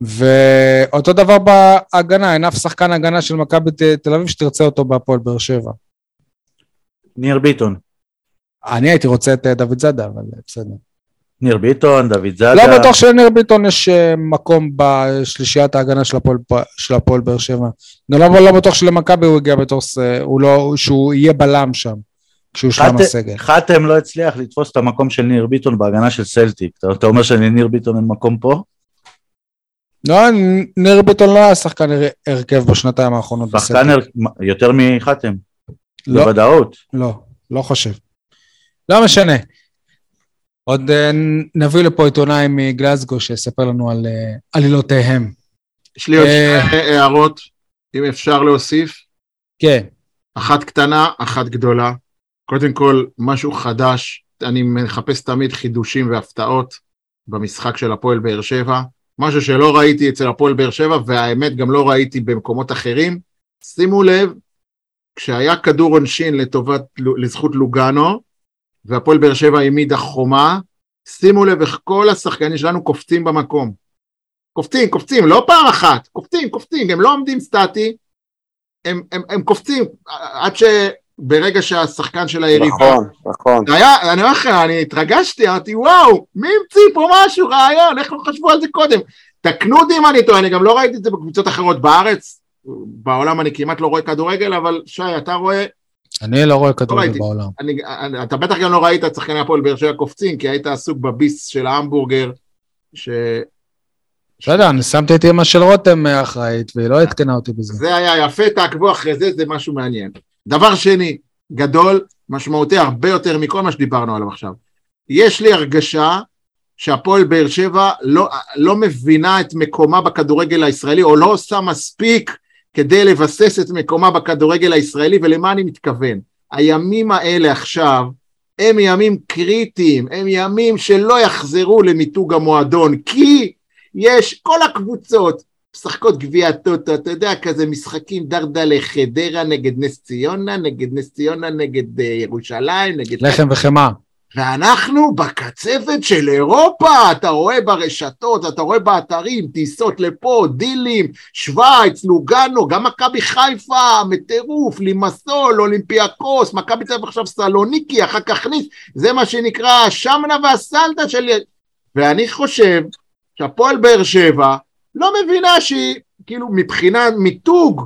ואותו דבר בהגנה, אין אף שחקן הגנה של מכבי תל אביב שתרצה אותו בהפועל באר שבע. ניר ביטון. אני הייתי רוצה את אה, דוד זאדה, אבל אה, בסדר. ניר ביטון, דוד זאדה. לא בטוח שלניר ביטון יש אה, מקום בשלישיית ההגנה של הפועל, של הפועל באר שבע. גם לא, לא בטוח שלמכבי הוא הגיע בתור, ס- הוא לא, שהוא יהיה בלם שם, כשהוא שלם הסגל. חתם לא הצליח לתפוס את המקום של ניר ביטון בהגנה של סלטיק. אתה, אתה אומר שלניר ביטון אין מקום פה? לא, ניר ביטון לא היה שחקן הר- הרכב בשנתיים האחרונות. שחקן. הר- יותר מחתם, לא, בוודאות. לא, לא חושב. לא משנה. עוד אה, נביא לפה עיתונאי מגלזגו שיספר לנו על אה, עלילותיהם. יש לי עוד אה. שתי הערות, אם אפשר להוסיף. כן, אחת קטנה, אחת גדולה. קודם כל, משהו חדש, אני מחפש תמיד חידושים והפתעות במשחק של הפועל באר שבע. משהו שלא ראיתי אצל הפועל באר שבע, והאמת גם לא ראיתי במקומות אחרים. שימו לב, כשהיה כדור עונשין לטובת, לזכות לוגאנו, והפועל באר שבע העמידה חומה, שימו לב איך כל השחקנים שלנו קופצים במקום. קופצים, קופצים, לא פעם אחת, קופצים, קופצים, הם לא עומדים סטטי, הם, הם, הם קופצים עד שברגע שהשחקן של היריבה... נכון, נכון. היה, אני אומר לך, אני התרגשתי, אמרתי, וואו, מי המציא פה משהו, רעיון, איך לא חשבו על זה קודם? תקנו אותי אם אני טועה, אני גם לא ראיתי את זה בקבוצות אחרות בארץ, בעולם אני כמעט לא רואה כדורגל, אבל שי, אתה רואה, אני לא רואה כדורגל ראיתי. בעולם. אני, אני, אתה בטח גם לא ראית את שחקני הפועל באר שבע קופצים, כי היית עסוק בביס של ההמבורגר, ש... בסדר, אני שמתי את אמא של רותם אחראית, והיא לא עדכנה אותי בזה. זה היה יפה, תעקבו אחרי זה, זה משהו מעניין. דבר שני, גדול, משמעותי הרבה יותר מכל מה שדיברנו עליו עכשיו. יש לי הרגשה שהפועל באר שבע לא, לא מבינה את מקומה בכדורגל הישראלי, או לא עושה מספיק כדי לבסס את מקומה בכדורגל הישראלי, ולמה אני מתכוון? הימים האלה עכשיו, הם ימים קריטיים, הם ימים שלא יחזרו למיתוג המועדון, כי יש כל הקבוצות משחקות גביע טוטו, אתה יודע, כזה משחקים דרדלה חדרה נגד נס ציונה, נגד נס ציונה נגד uh, ירושלים, נגד... לחם וחמאה. ואנחנו בקצפת של אירופה, אתה רואה ברשתות, אתה רואה באתרים, טיסות לפה, דילים, שווייץ, לוגנו, גם מכבי חיפה, מטירוף, לימסול, אולימפיאקוס, מכבי אביב עכשיו סלוניקי, אחר כך ניס, זה מה שנקרא השמנה והסלטה של... ואני חושב שהפועל באר שבע לא מבינה שהיא, כאילו מבחינת מיתוג,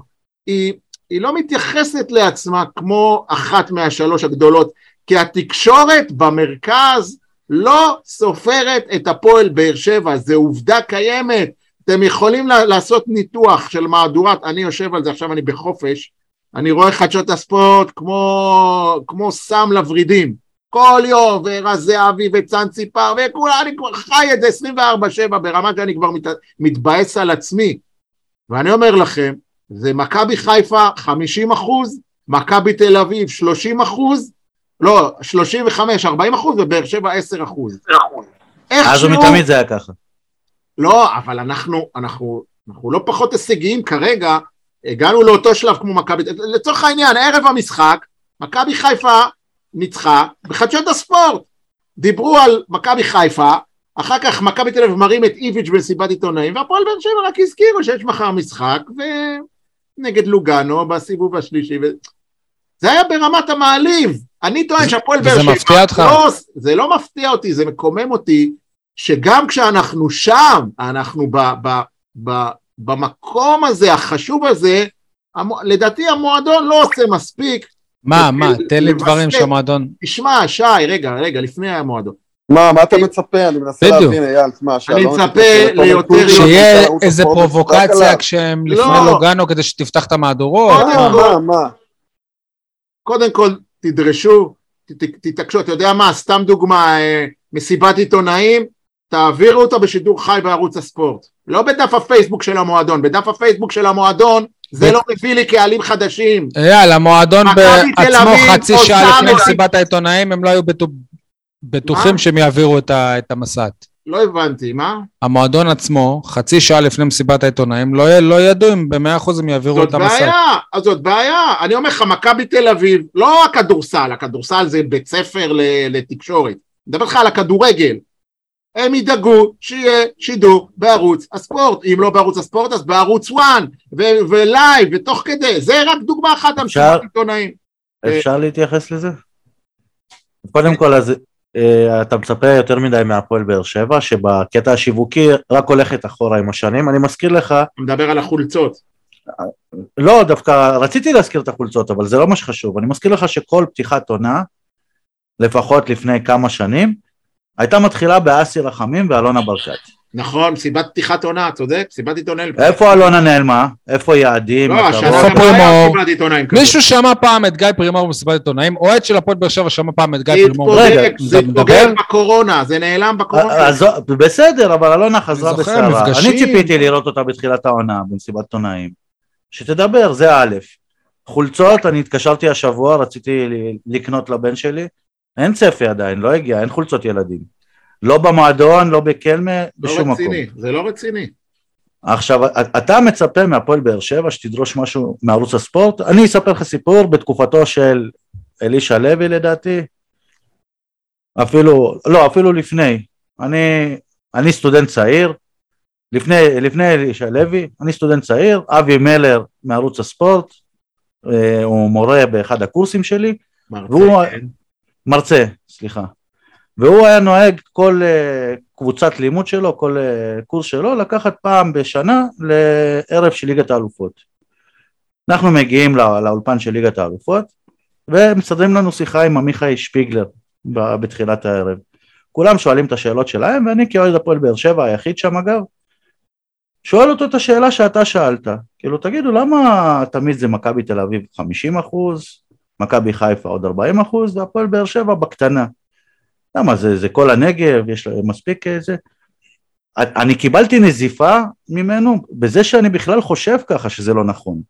היא, היא לא מתייחסת לעצמה כמו אחת מהשלוש הגדולות, כי התקשורת במרכז לא סופרת את הפועל באר שבע, זו עובדה קיימת. אתם יכולים לעשות ניתוח של מהדורת, אני יושב על זה, עכשיו אני בחופש, אני רואה חדשות הספורט כמו, כמו סם לוורידים. כל יום, ורז זהבי וצאן ציפר, וכולם, אני כבר חי את זה 24-7 ברמה שאני כבר מת, מתבאס על עצמי. ואני אומר לכם, זה מכבי חיפה 50 אחוז, מכבי תל אביב 30 אחוז, לא, 35, 40 אחוז, ובאר שבע 10 אחוז. אז ומתמיד זה היה ככה. לא, אבל אנחנו, אנחנו, אנחנו לא פחות הישגיים כרגע, הגענו לאותו שלב כמו מכבי, לצורך העניין, ערב המשחק, מכבי חיפה ניצחה בחדשות הספורט. דיברו על מכבי חיפה, אחר כך מכבי תל אביב מרים את איביץ' במסיבת עיתונאים, והפועל באר שבע רק הזכירו שיש מחר משחק, ונגד לוגאנו בסיבוב השלישי. ו... זה היה ברמת המעליב. אני טוען שהפועל באר שבע... וזה מפתיע אותך? לא, זה לא מפתיע אותי, זה מקומם אותי, שגם כשאנחנו שם, אנחנו ב, ב, ב, במקום הזה, החשוב הזה, המו, לדעתי המועדון לא עושה מספיק. מה, מה, תן לי דברים שהמועדון... תשמע, שי, רגע, רגע, לפני המועדון. מה, מה אתה מצפה? אני מנסה להבין, אייל, תשמע, אני מצפה ליותר... שיהיה איזה פרובוקציה כשהם לפני לוגנו כדי שתפתח את המהדורות? מה, מה? קודם כל, תדרשו, תתעקשו, אתה יודע מה, סתם דוגמה, מסיבת עיתונאים, תעבירו אותה בשידור חי בערוץ הספורט. לא בדף הפייסבוק של המועדון, בדף הפייסבוק של המועדון זה לא מביא לי קהלים חדשים. אייל, המועדון בעצמו חצי שעה לפני מסיבת העיתונאים, הם לא היו בטוחים שהם יעבירו את המסעת. לא הבנתי, מה? המועדון עצמו, חצי שעה לפני מסיבת העיתונאים, לא, לא ידעו אם במאה אחוז הם יעבירו את המסע. זאת בעיה, אז זאת בעיה. אני אומר לך, מכבי תל אביב, לא הכדורסל, הכדורסל זה בית ספר לתקשורת. אני מדבר איתך על הכדורגל. הם ידאגו שיהיה שידור בערוץ הספורט, אם לא בערוץ הספורט אז בערוץ 1 ו- ולייב ותוך כדי, זה רק דוגמה אחת מסיבת עיתונאים. אפשר להתייחס לזה? קודם כל, אז אה, אתה מצפה יותר מדי מהפועל באר שבע, שבקטע השיווקי רק הולכת אחורה עם השנים. אני מזכיר לך, מדבר על החולצות. לא, דווקא רציתי להזכיר את החולצות, אבל זה לא מה שחשוב. אני מזכיר לך שכל פתיחת עונה, לפחות לפני כמה שנים, הייתה מתחילה באסי רחמים ואלונה ברקת. נכון, מסיבת פתיחת עונה, צודק? מסיבת עיתונאים. איפה אלונה נעלמה? איפה יעדים? לא? השנה גם לא היה? מסיבת עיתונאים כזאת. מישהו שמע פעם את גיא פרימור במסיבת עיתונאים? אוהד של הפועל באר שבע שמע פעם את גיא זה פרימור. זה? התפוגג בקורונה, זה נעלם בקורונה. אז בסדר, אבל אלונה חזרה בסערה. אני ציפיתי לראות אותה בתחילת העונה במסיבת עיתונאים. שתדבר, זה א'. חולצות, אני התקשרתי השבוע, רציתי ל- לקנות לבן שלי. אין צפי עדיין, לא הגיע, אין חולצות ילדים. לא במועדון, לא בקלמה, לא בשום מקום. רציני, זה לא רציני. עכשיו, אתה מצפה מהפועל באר שבע שתדרוש משהו מערוץ הספורט? אני אספר לך סיפור בתקופתו של אלישע לוי לדעתי, אפילו, לא, אפילו לפני. אני, אני סטודנט צעיר, לפני, לפני אלישע לוי, אני סטודנט צעיר, אבי מלר מערוץ הספורט, אה, הוא מורה באחד הקורסים שלי, מרצה, והוא- כן. מרצה, סליחה. והוא היה נוהג כל uh, קבוצת לימוד שלו, כל uh, קורס שלו, לקחת פעם בשנה לערב של ליגת האלופות. אנחנו מגיעים לא, לאולפן של ליגת האלופות, ומסדרים לנו שיחה עם עמיחי שפיגלר בתחילת הערב. כולם שואלים את השאלות שלהם, ואני כאוהד הפועל באר שבע, היחיד שם אגב, שואל אותו את השאלה שאתה שאלת. כאילו, תגידו, למה תמיד זה מכבי תל אביב 50 אחוז, מכבי חיפה עוד 40 אחוז, והפועל באר שבע בקטנה. למה זה, זה כל הנגב, יש להם מספיק איזה... אני קיבלתי נזיפה ממנו בזה שאני בכלל חושב ככה שזה לא נכון.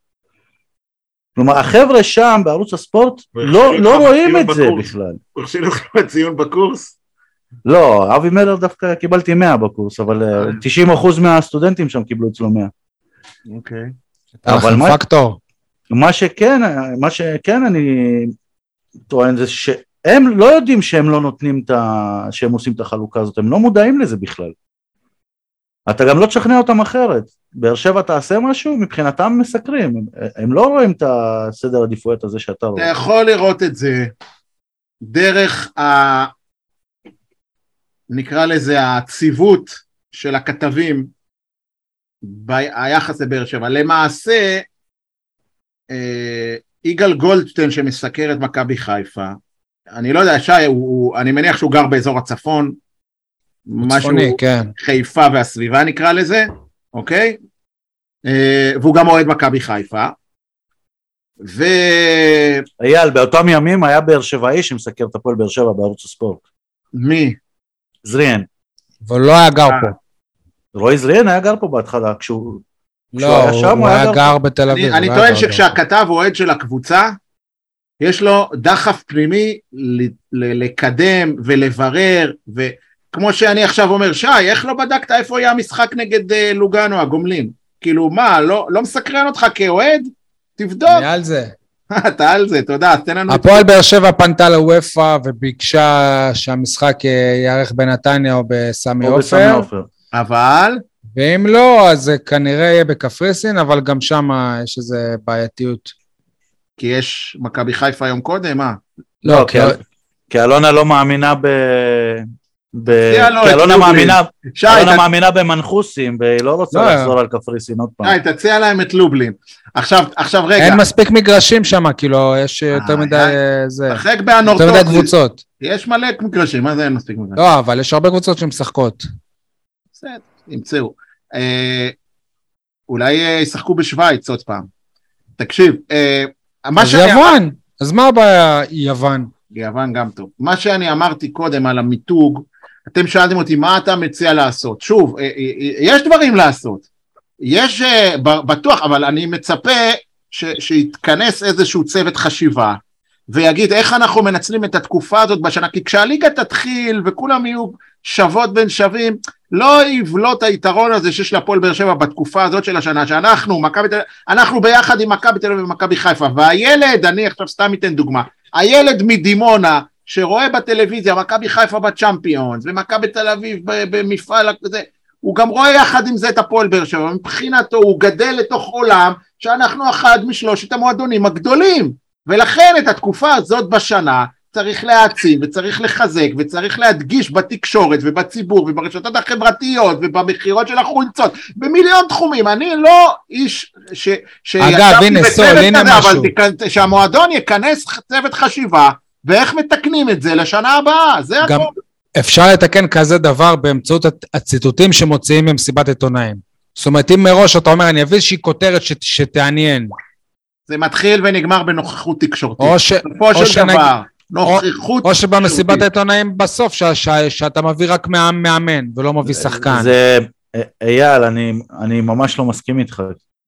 כלומר, החבר'ה שם בערוץ הספורט לא, לא רואים את זה בקורס. בכלל. הוא הכשיל אותך בציון בקורס? לא, אבי מלר דווקא קיבלתי 100 בקורס, אבל אה, 90% מהסטודנטים שם קיבלו אצלו 100. אוקיי. אבל מה- פקטור. מה שכן, מה שכן אני טוען זה שהם לא יודעים שהם לא נותנים את ה... שהם עושים את החלוקה הזאת, הם לא מודעים לזה בכלל. אתה גם לא תשכנע אותם אחרת. באר שבע תעשה משהו, מבחינתם הם מסקרים, הם, הם לא רואים את הסדר עדיפויות הזה שאתה אתה רואה. יכול לראות את זה דרך ה... נקרא לזה הציוות של הכתבים ביחס לבאר שבע. למעשה, אה, יגאל גולדשטיין שמסקר את מכבי חיפה, אני לא יודע, שי, הוא, הוא, אני מניח שהוא גר באזור הצפון, משהו צפוני, כן. חיפה והסביבה נקרא לזה, אוקיי? אה, והוא גם אוהד מכבי חיפה. ו... אייל, באותם ימים היה באר שבעי שמסקר את הפועל באר שבע בערוץ הספורט. מי? זריאן. אבל לא היה גר אה, פה. רועי זריאן היה גר פה בהתחלה, כשהוא... כשהוא לא, היה שם, הוא היה גר גר בתל אביב. אני, אני לא טוען שכשהכתב אוהד של הקבוצה, יש לו דחף פנימי לקדם ולברר, וכמו שאני עכשיו אומר, שי, איך לא בדקת איפה יהיה המשחק נגד אה, לוגאנו, הגומלין? כאילו, מה, לא, לא מסקרן אותך כאוהד? תבדוק. אני על זה. אתה על זה, תודה, תן לנו... הפועל באר שבע פנתה לוופא וביקשה שהמשחק אה, ייערך בנתניה או בסמי עופר. אבל, ואם לא, אז זה כנראה יהיה בקפריסין, אבל גם שם יש איזו בעייתיות. כי יש מכבי חיפה יום קודם, מה? לא, כי כי- אלונה לא מאמינה ב... ב... כי אלונה. מאמינה, שי, אלונה ת- מאמינה במנחוסים, והיא לא רוצה לא. לחזור על קפריסין עוד פעם. שי, תציע להם את לובלין. עכשיו, עכשיו רגע, אין מספיק מגרשים שם, כאילו, יש יותר אה, מדי אה, אה, זה, תשחק יותר מדי. קבוצות. יש מלא מגרשים, מה זה אין מספיק מגרשים? לא, אבל יש הרבה קבוצות שמשחקות. בסדר, ימצאו. אה, אולי אה, ישחקו בשוויץ עוד פעם. תקשיב, אה, מה אז שאני... יוון, אז מה הבעיה יוון? יוון גם טוב. מה שאני אמרתי קודם על המיתוג, אתם שאלתם אותי מה אתה מציע לעשות. שוב, אה, אה, אה, יש דברים לעשות. יש, בטוח, אבל אני מצפה ש, שיתכנס איזשהו צוות חשיבה ויגיד איך אנחנו מנצלים את התקופה הזאת בשנה, כי כשהליגה תתחיל וכולם יהיו שוות בין שווים, לא יבלוט היתרון הזה שיש להפועל באר שבע בתקופה הזאת של השנה, שאנחנו, מכבי תל אביב, אנחנו ביחד עם מכבי תל אביב ומכבי חיפה, והילד, אני עכשיו סתם אתן דוגמה, הילד מדימונה שרואה בטלוויזיה מכבי חיפה בצ'מפיונס ומכבי תל אביב במפעל הזה, הוא גם רואה יחד עם זה את הפועל באר שבע, מבחינתו הוא גדל לתוך עולם שאנחנו אחד משלושת המועדונים הגדולים, ולכן את התקופה הזאת בשנה צריך להעצים וצריך לחזק וצריך להדגיש בתקשורת ובציבור וברשתות החברתיות ובמכירות של החולצות במיליון תחומים אני לא איש ש... אגב, שישבתי הנה, בצוות סול, הנה כזה, משהו. אבל תכ- שהמועדון יכנס צוות חשיבה ואיך מתקנים את זה לשנה הבאה זה גם הכל אפשר לתקן כזה דבר באמצעות הציטוטים שמוציאים ממסיבת עיתונאים. זאת אומרת, אם מראש אתה אומר, אני אביא איזושהי כותרת ש- שתעניין, זה מתחיל ונגמר בנוכחות תקשורתית או ש- בסופו או של שנגיד- דבר נוכחות או שבמסיבת תקשורתית. העיתונאים בסוף, ש- ש- שאתה מביא רק מאמן ולא מביא שחקן. זה, אייל, אני, אני ממש לא מסכים איתך.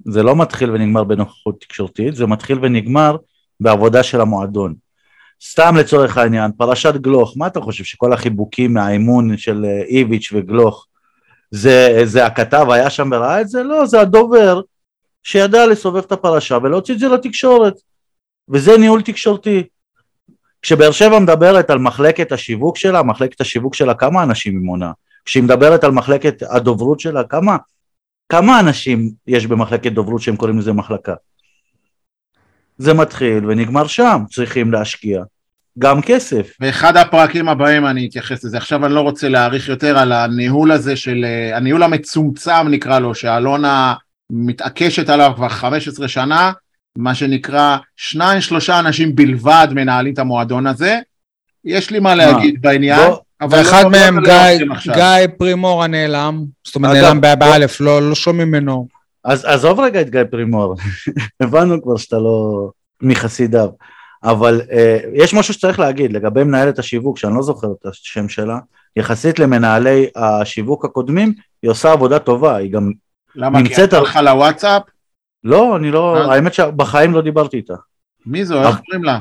זה לא מתחיל ונגמר בנוכחות תקשורתית, זה מתחיל ונגמר בעבודה של המועדון. סתם לצורך העניין, פרשת גלוך, מה אתה חושב שכל החיבוקים מהאימון של אה, איביץ' וגלוך, זה, זה הכתב היה שם וראה את זה? לא, זה הדובר שידע לסובב את הפרשה ולהוציא את זה לתקשורת. וזה ניהול תקשורתי. כשבאר שבע מדברת על מחלקת השיווק שלה, מחלקת השיווק שלה, כמה אנשים היא מונה? כשהיא מדברת על מחלקת הדוברות שלה, כמה, כמה אנשים יש במחלקת דוברות שהם קוראים לזה מחלקה? זה מתחיל ונגמר שם, צריכים להשקיע גם כסף. באחד הפרקים הבאים אני אתייחס לזה. עכשיו אני לא רוצה להאריך יותר על הניהול הזה של, אה, הניהול המצומצם נקרא לו, שאלונה מתעקשת עליו כבר 15 שנה, מה שנקרא שניים שלושה אנשים בלבד מנהלים את המועדון הזה. יש לי מה להגיד בעניין, בוא, אבל ואחד לא- מהם גיא. גיא פרימור הנעלם, זאת אומרת אגב, נעלם באלף, לא לא שומעים ממנו. אז עזוב רגע את גיא פרימור, הבנו כבר שאתה לא מחסידיו, אבל אה, יש משהו שצריך להגיד לגבי מנהלת השיווק, שאני לא זוכר את השם שלה, יחסית למנהלי השיווק הקודמים, היא עושה עבודה טובה, היא גם, למה? כי על- הלכה לוואטסאפ? לא, אני לא, אה. האמת שבחיים לא דיברתי איתה. מי זו? איך קוראים לה?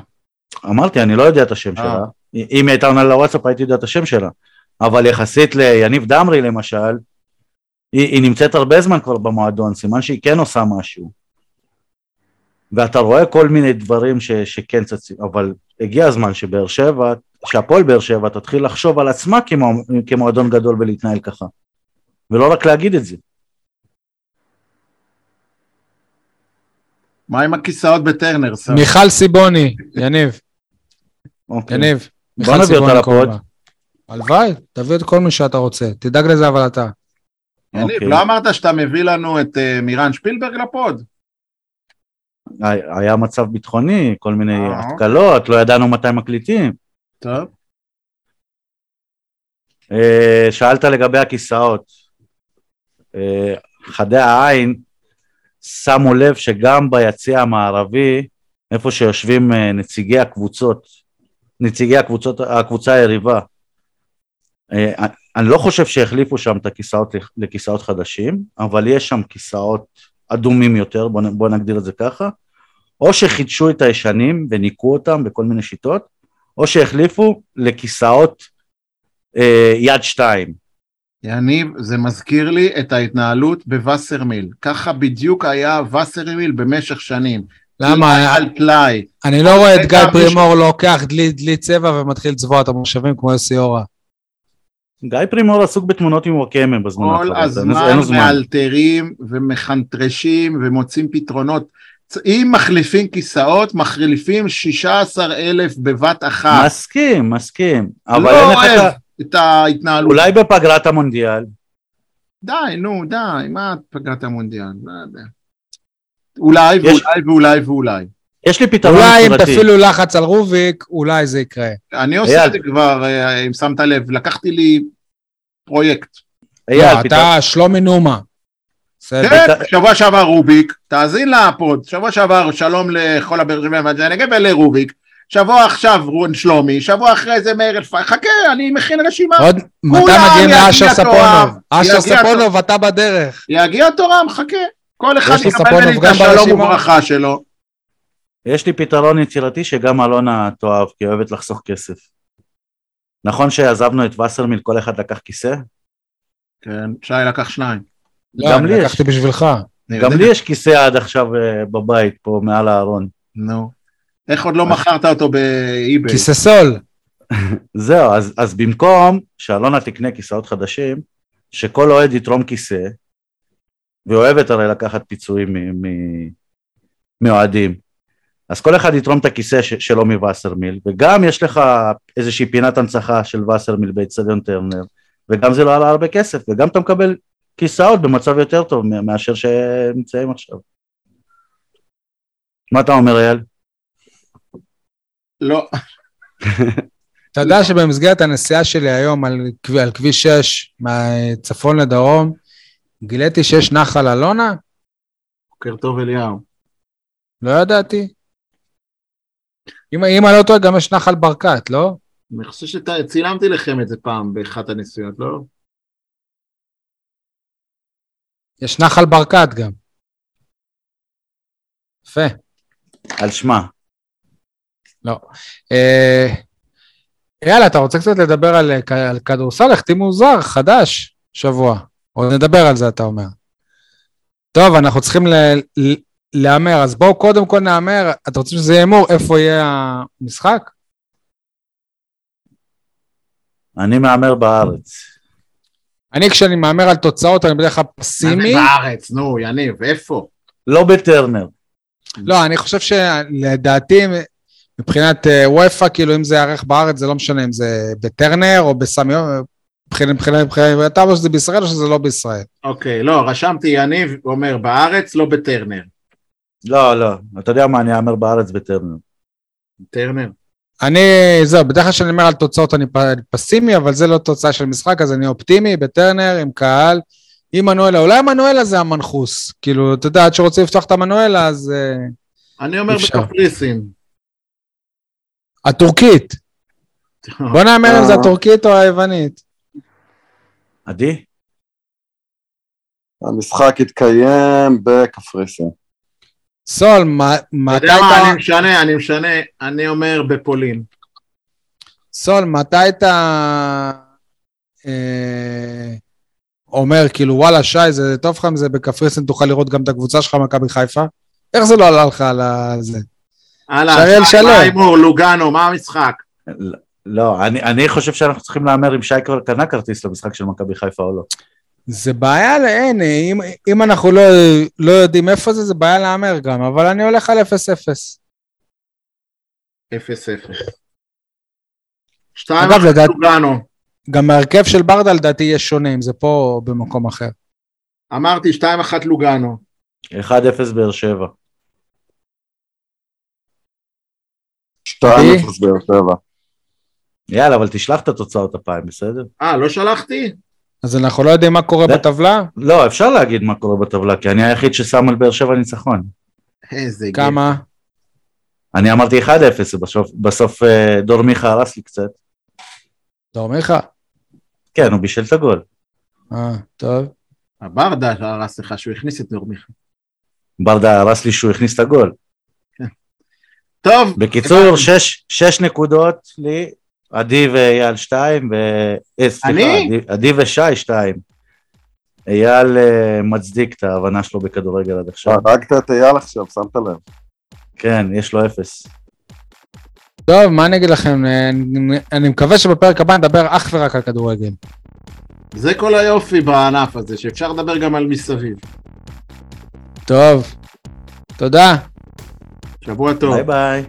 אמרתי, אני לא יודע את השם אה. שלה, אם היא הייתה עונה לוואטסאפ הייתי יודע את השם שלה, אבל יחסית ליניב דמרי למשל, היא, היא נמצאת הרבה זמן כבר במועדון, סימן שהיא כן עושה משהו. ואתה רואה כל מיני דברים ש, שכן צצים, אבל הגיע הזמן שבאר שבע, שהפועל באר שבע תתחיל לחשוב על עצמה כמו, כמועדון גדול ולהתנהל ככה. ולא רק להגיד את זה. מה עם הכיסאות בטרנר? סם? מיכל סיבוני, יניב, אוקיי. יניב. בוא מיכל נביא אותה סיבוני לפוד. קוראים לה. הלוואי, תביא את כל מי שאתה רוצה, תדאג לזה אבל אתה. יניב, אוקיי. לא אמרת שאתה מביא לנו את אה, מירן שפילברג לפוד? היה- היה מצב ביטחוני, כל מיני אה, התקלות, לא ידענו מתי מקליטים. טוב. אה, שאלת לגבי הכיסאות. אה, חדי העין שמו לב שגם ביציע המערבי, איפה שיושבים אה, נציגי הקבוצות, נציגי הקבוצות, הקבוצה היריבה, אה, אני לא חושב שהחליפו שם את הכיסאות לכיסאות חדשים, אבל יש שם כיסאות אדומים יותר, בוא, נ- בוא נגדיר את זה ככה, או שחידשו את הישנים וניקו אותם בכל מיני שיטות, או שהחליפו לכיסאות אה, יד שתיים. יניב, זה מזכיר לי את ההתנהלות בווסרמיל. ככה בדיוק היה ווסרמיל במשך שנים. למה? על טלאי. אני לא רואה את גיא הייתה פרימור לוקח דלי דלי צבע ומתחיל לצבוע את המושבים כמו יוסי אורה. גיא פרימור עסוק בתמונות עם וואקמה בזמן כל האחרון, אין הזמן. מאלתרים ומחנטרשים ומוצאים פתרונות. אם מחליפים כיסאות, מחליפים 16 אלף בבת אחת. מסכים, מסכים, אבל לא אין לך אוהב את ההתנהלות. אולי בפגרת המונדיאל, די, נו, די, מה פגרת המונדיאל? לא יודע. אולי יש- ואולי ואולי ואולי. יש לי פתרון אולי אם. תפעילו לחץ על רוביק, אולי זה יקרה. אני עושה. את זה כבר, אה, אם שמת לב, לקחתי לי פרויקט. אייל, לא, פתרון- אתה שלומי נומה. כן, שבוע שעבר רוביק, תאזין לפוד, שבוע שעבר שלום לכל הבאר שבע והנגב ולרוביק, שבוע עכשיו רון שלומי, שבוע אחרי זה מאיר אלפי, חכה, אני מכין רשימה. עוד מתי מגיעים יגיע לאשר. ספונוב? אשר ספונוב, אתה בדרך. יגיע תורם, חכה. כל אחד לי יקבל ממני את גם השלום? וברכה שלו. יש לי פתרון יצירתי שגם אלונה תאהב, כי היא אוהבת לחסוך כסף. נכון שעזבנו את וסרמיל, כל אחד לקח כיסא? כן, שי לקח שניים. לא, לי אני יש. לקחתי בשבילך. גם יודע. לי יש כיסא עד עכשיו אה, בבית, פה מעל הארון. נו. איך עוד לא מכרת אותו באיביי? כיסא סול. זהו, אז, אז במקום שאלונה תקנה כיסאות חדשים, שכל אוהד יתרום כיסא, והיא אוהבת הרי לקחת פיצויים מאוהדים, אז כל אחד יתרום את הכיסא ש- שלו מווסרמיל, וגם יש לך איזושהי פינת הנצחה של ווסרמיל באצטדיון טרנר, וגם זה לא עלה הרבה כסף, וגם אתה מקבל כיסאות במצב יותר טוב מאשר שהם נמצאים עכשיו. מה אתה אומר אייל? לא, אתה יודע שבמסגרת הנסיעה שלי היום על, כב- על כביש 6, מהצפון לדרום, גיליתי שיש נחל אלונה? בוקר טוב אליהו. לא ידעתי. אם אם אני לא טועה, גם יש נחל ברקת, לא? אני חושב שצילמתי לכם את זה פעם באחת הנסיעות, לא? יש נחל ברקת גם. יפה. על שמה. אה, יאללה, אתה רוצה קצת לדבר על, אה, על כדורסל? החתימו זר חדש שבוע. עוד נדבר על זה, אתה אומר. טוב, אנחנו צריכים ל- ל- להמר, אז בואו קודם כל נהמר. אתם רוצים שזה יהיה הימור? איפה יהיה המשחק? אני מהמר בארץ. אני, כשאני מהמר על תוצאות, אני בדרך כלל פסימי. בארץ, נו, יניב, איפה? לא בטרנר. לא, אני חושב שלדעתי, מבחינת אה, וופא, כאילו אם זה יארך בארץ, זה לא משנה אם זה בטרנר או בסמי... מבחינת, מבחינת, מבחינת, אתה אומר שזה בישראל או שזה לא בישראל? אוקיי, לא, רשמתי יניב אומר בארץ, לא בטרנר. לא, לא. אתה יודע מה, אני אאמר בארץ בטרנר. טרנר. אני, זהו, בדרך כלל כשאני אומר על תוצאות אני פסימי, אבל זה לא תוצאה של משחק, אז אני אופטימי, בטרנר, עם קהל, עם מנואלה. אולי מנואלה זה המנחוס. כאילו, אתה יודע, עד שרוצים לפתוח את המנואלה, אז... אה, אני אומר. בקפריסין. הטורקית. בוא נאמר אם זה אה. הטורקית או היוונית. עדי? המשחק יתקיים בקפריסין. סול, מה- אתה מתי יודע מה, אתה... אני משנה, אני משנה, אני אומר בפולין. סול, מתי אתה אה, אומר, כאילו, וואלה, שי, זה טוב לך אם זה בקפריסין, תוכל לראות גם את הקבוצה שלך, מכבי חיפה? איך זה לא עלה לך על זה? הלאה, שריאל שלם. ההימור, לוגאנו, מה המשחק? לא, אני, אני חושב שאנחנו צריכים להמר אם שי כבר קנה כרטיס למשחק של מכבי חיפה או לא. זה בעיה לאין, אם, אם אנחנו לא, לא יודעים איפה זה, זה בעיה להמר גם, אבל אני הולך על 0-0. 0-0. שתיים אגב, אחת לדעת- לוגנו. גם ההרכב של ברדה לדעתי יהיה שונה, אם זה פה או במקום אחר. אמרתי 2-1 לוגנו. 1-0 באר שבע. שתיים אפס באר שבע. יאללה, אבל תשלח את התוצאות הפעם, בסדר? אה, לא שלחתי? אז אנחנו לא יודעים מה קורה זה- בטבלה? לא, אפשר להגיד מה קורה בטבלה, כי אני היחיד ששם על באר שבע ניצחון. איזה גאה. כמה? אני אמרתי 1-0, בסוף, בסוף אה, דור מיכה הרס לי קצת. דור מיכה? כן, הוא בישל את הגול. אה, טוב. הברדה הרס לך שהוא הכניס את נור מיכה. ברדה הרס לי שהוא הכניס את הגול. טוב, בקיצור. שש, שש נקודות לי, עדי ואייל שתיים, ו... אה, סליחה? עדי, עדי ושי שתיים. אייל אה, מצדיק את ההבנה שלו בכדורגל עד עכשיו. הרגת את אייל עכשיו, שמת לב. כן, יש לו אפס. טוב, מה אני אגיד לכם? אני, אני מקווה שבפרק הבא נדבר אך ורק על כדורגל. זה כל היופי בענף הזה, שאפשר לדבר גם על מסביב. טוב. תודה. שבוע טוב. ביי ביי.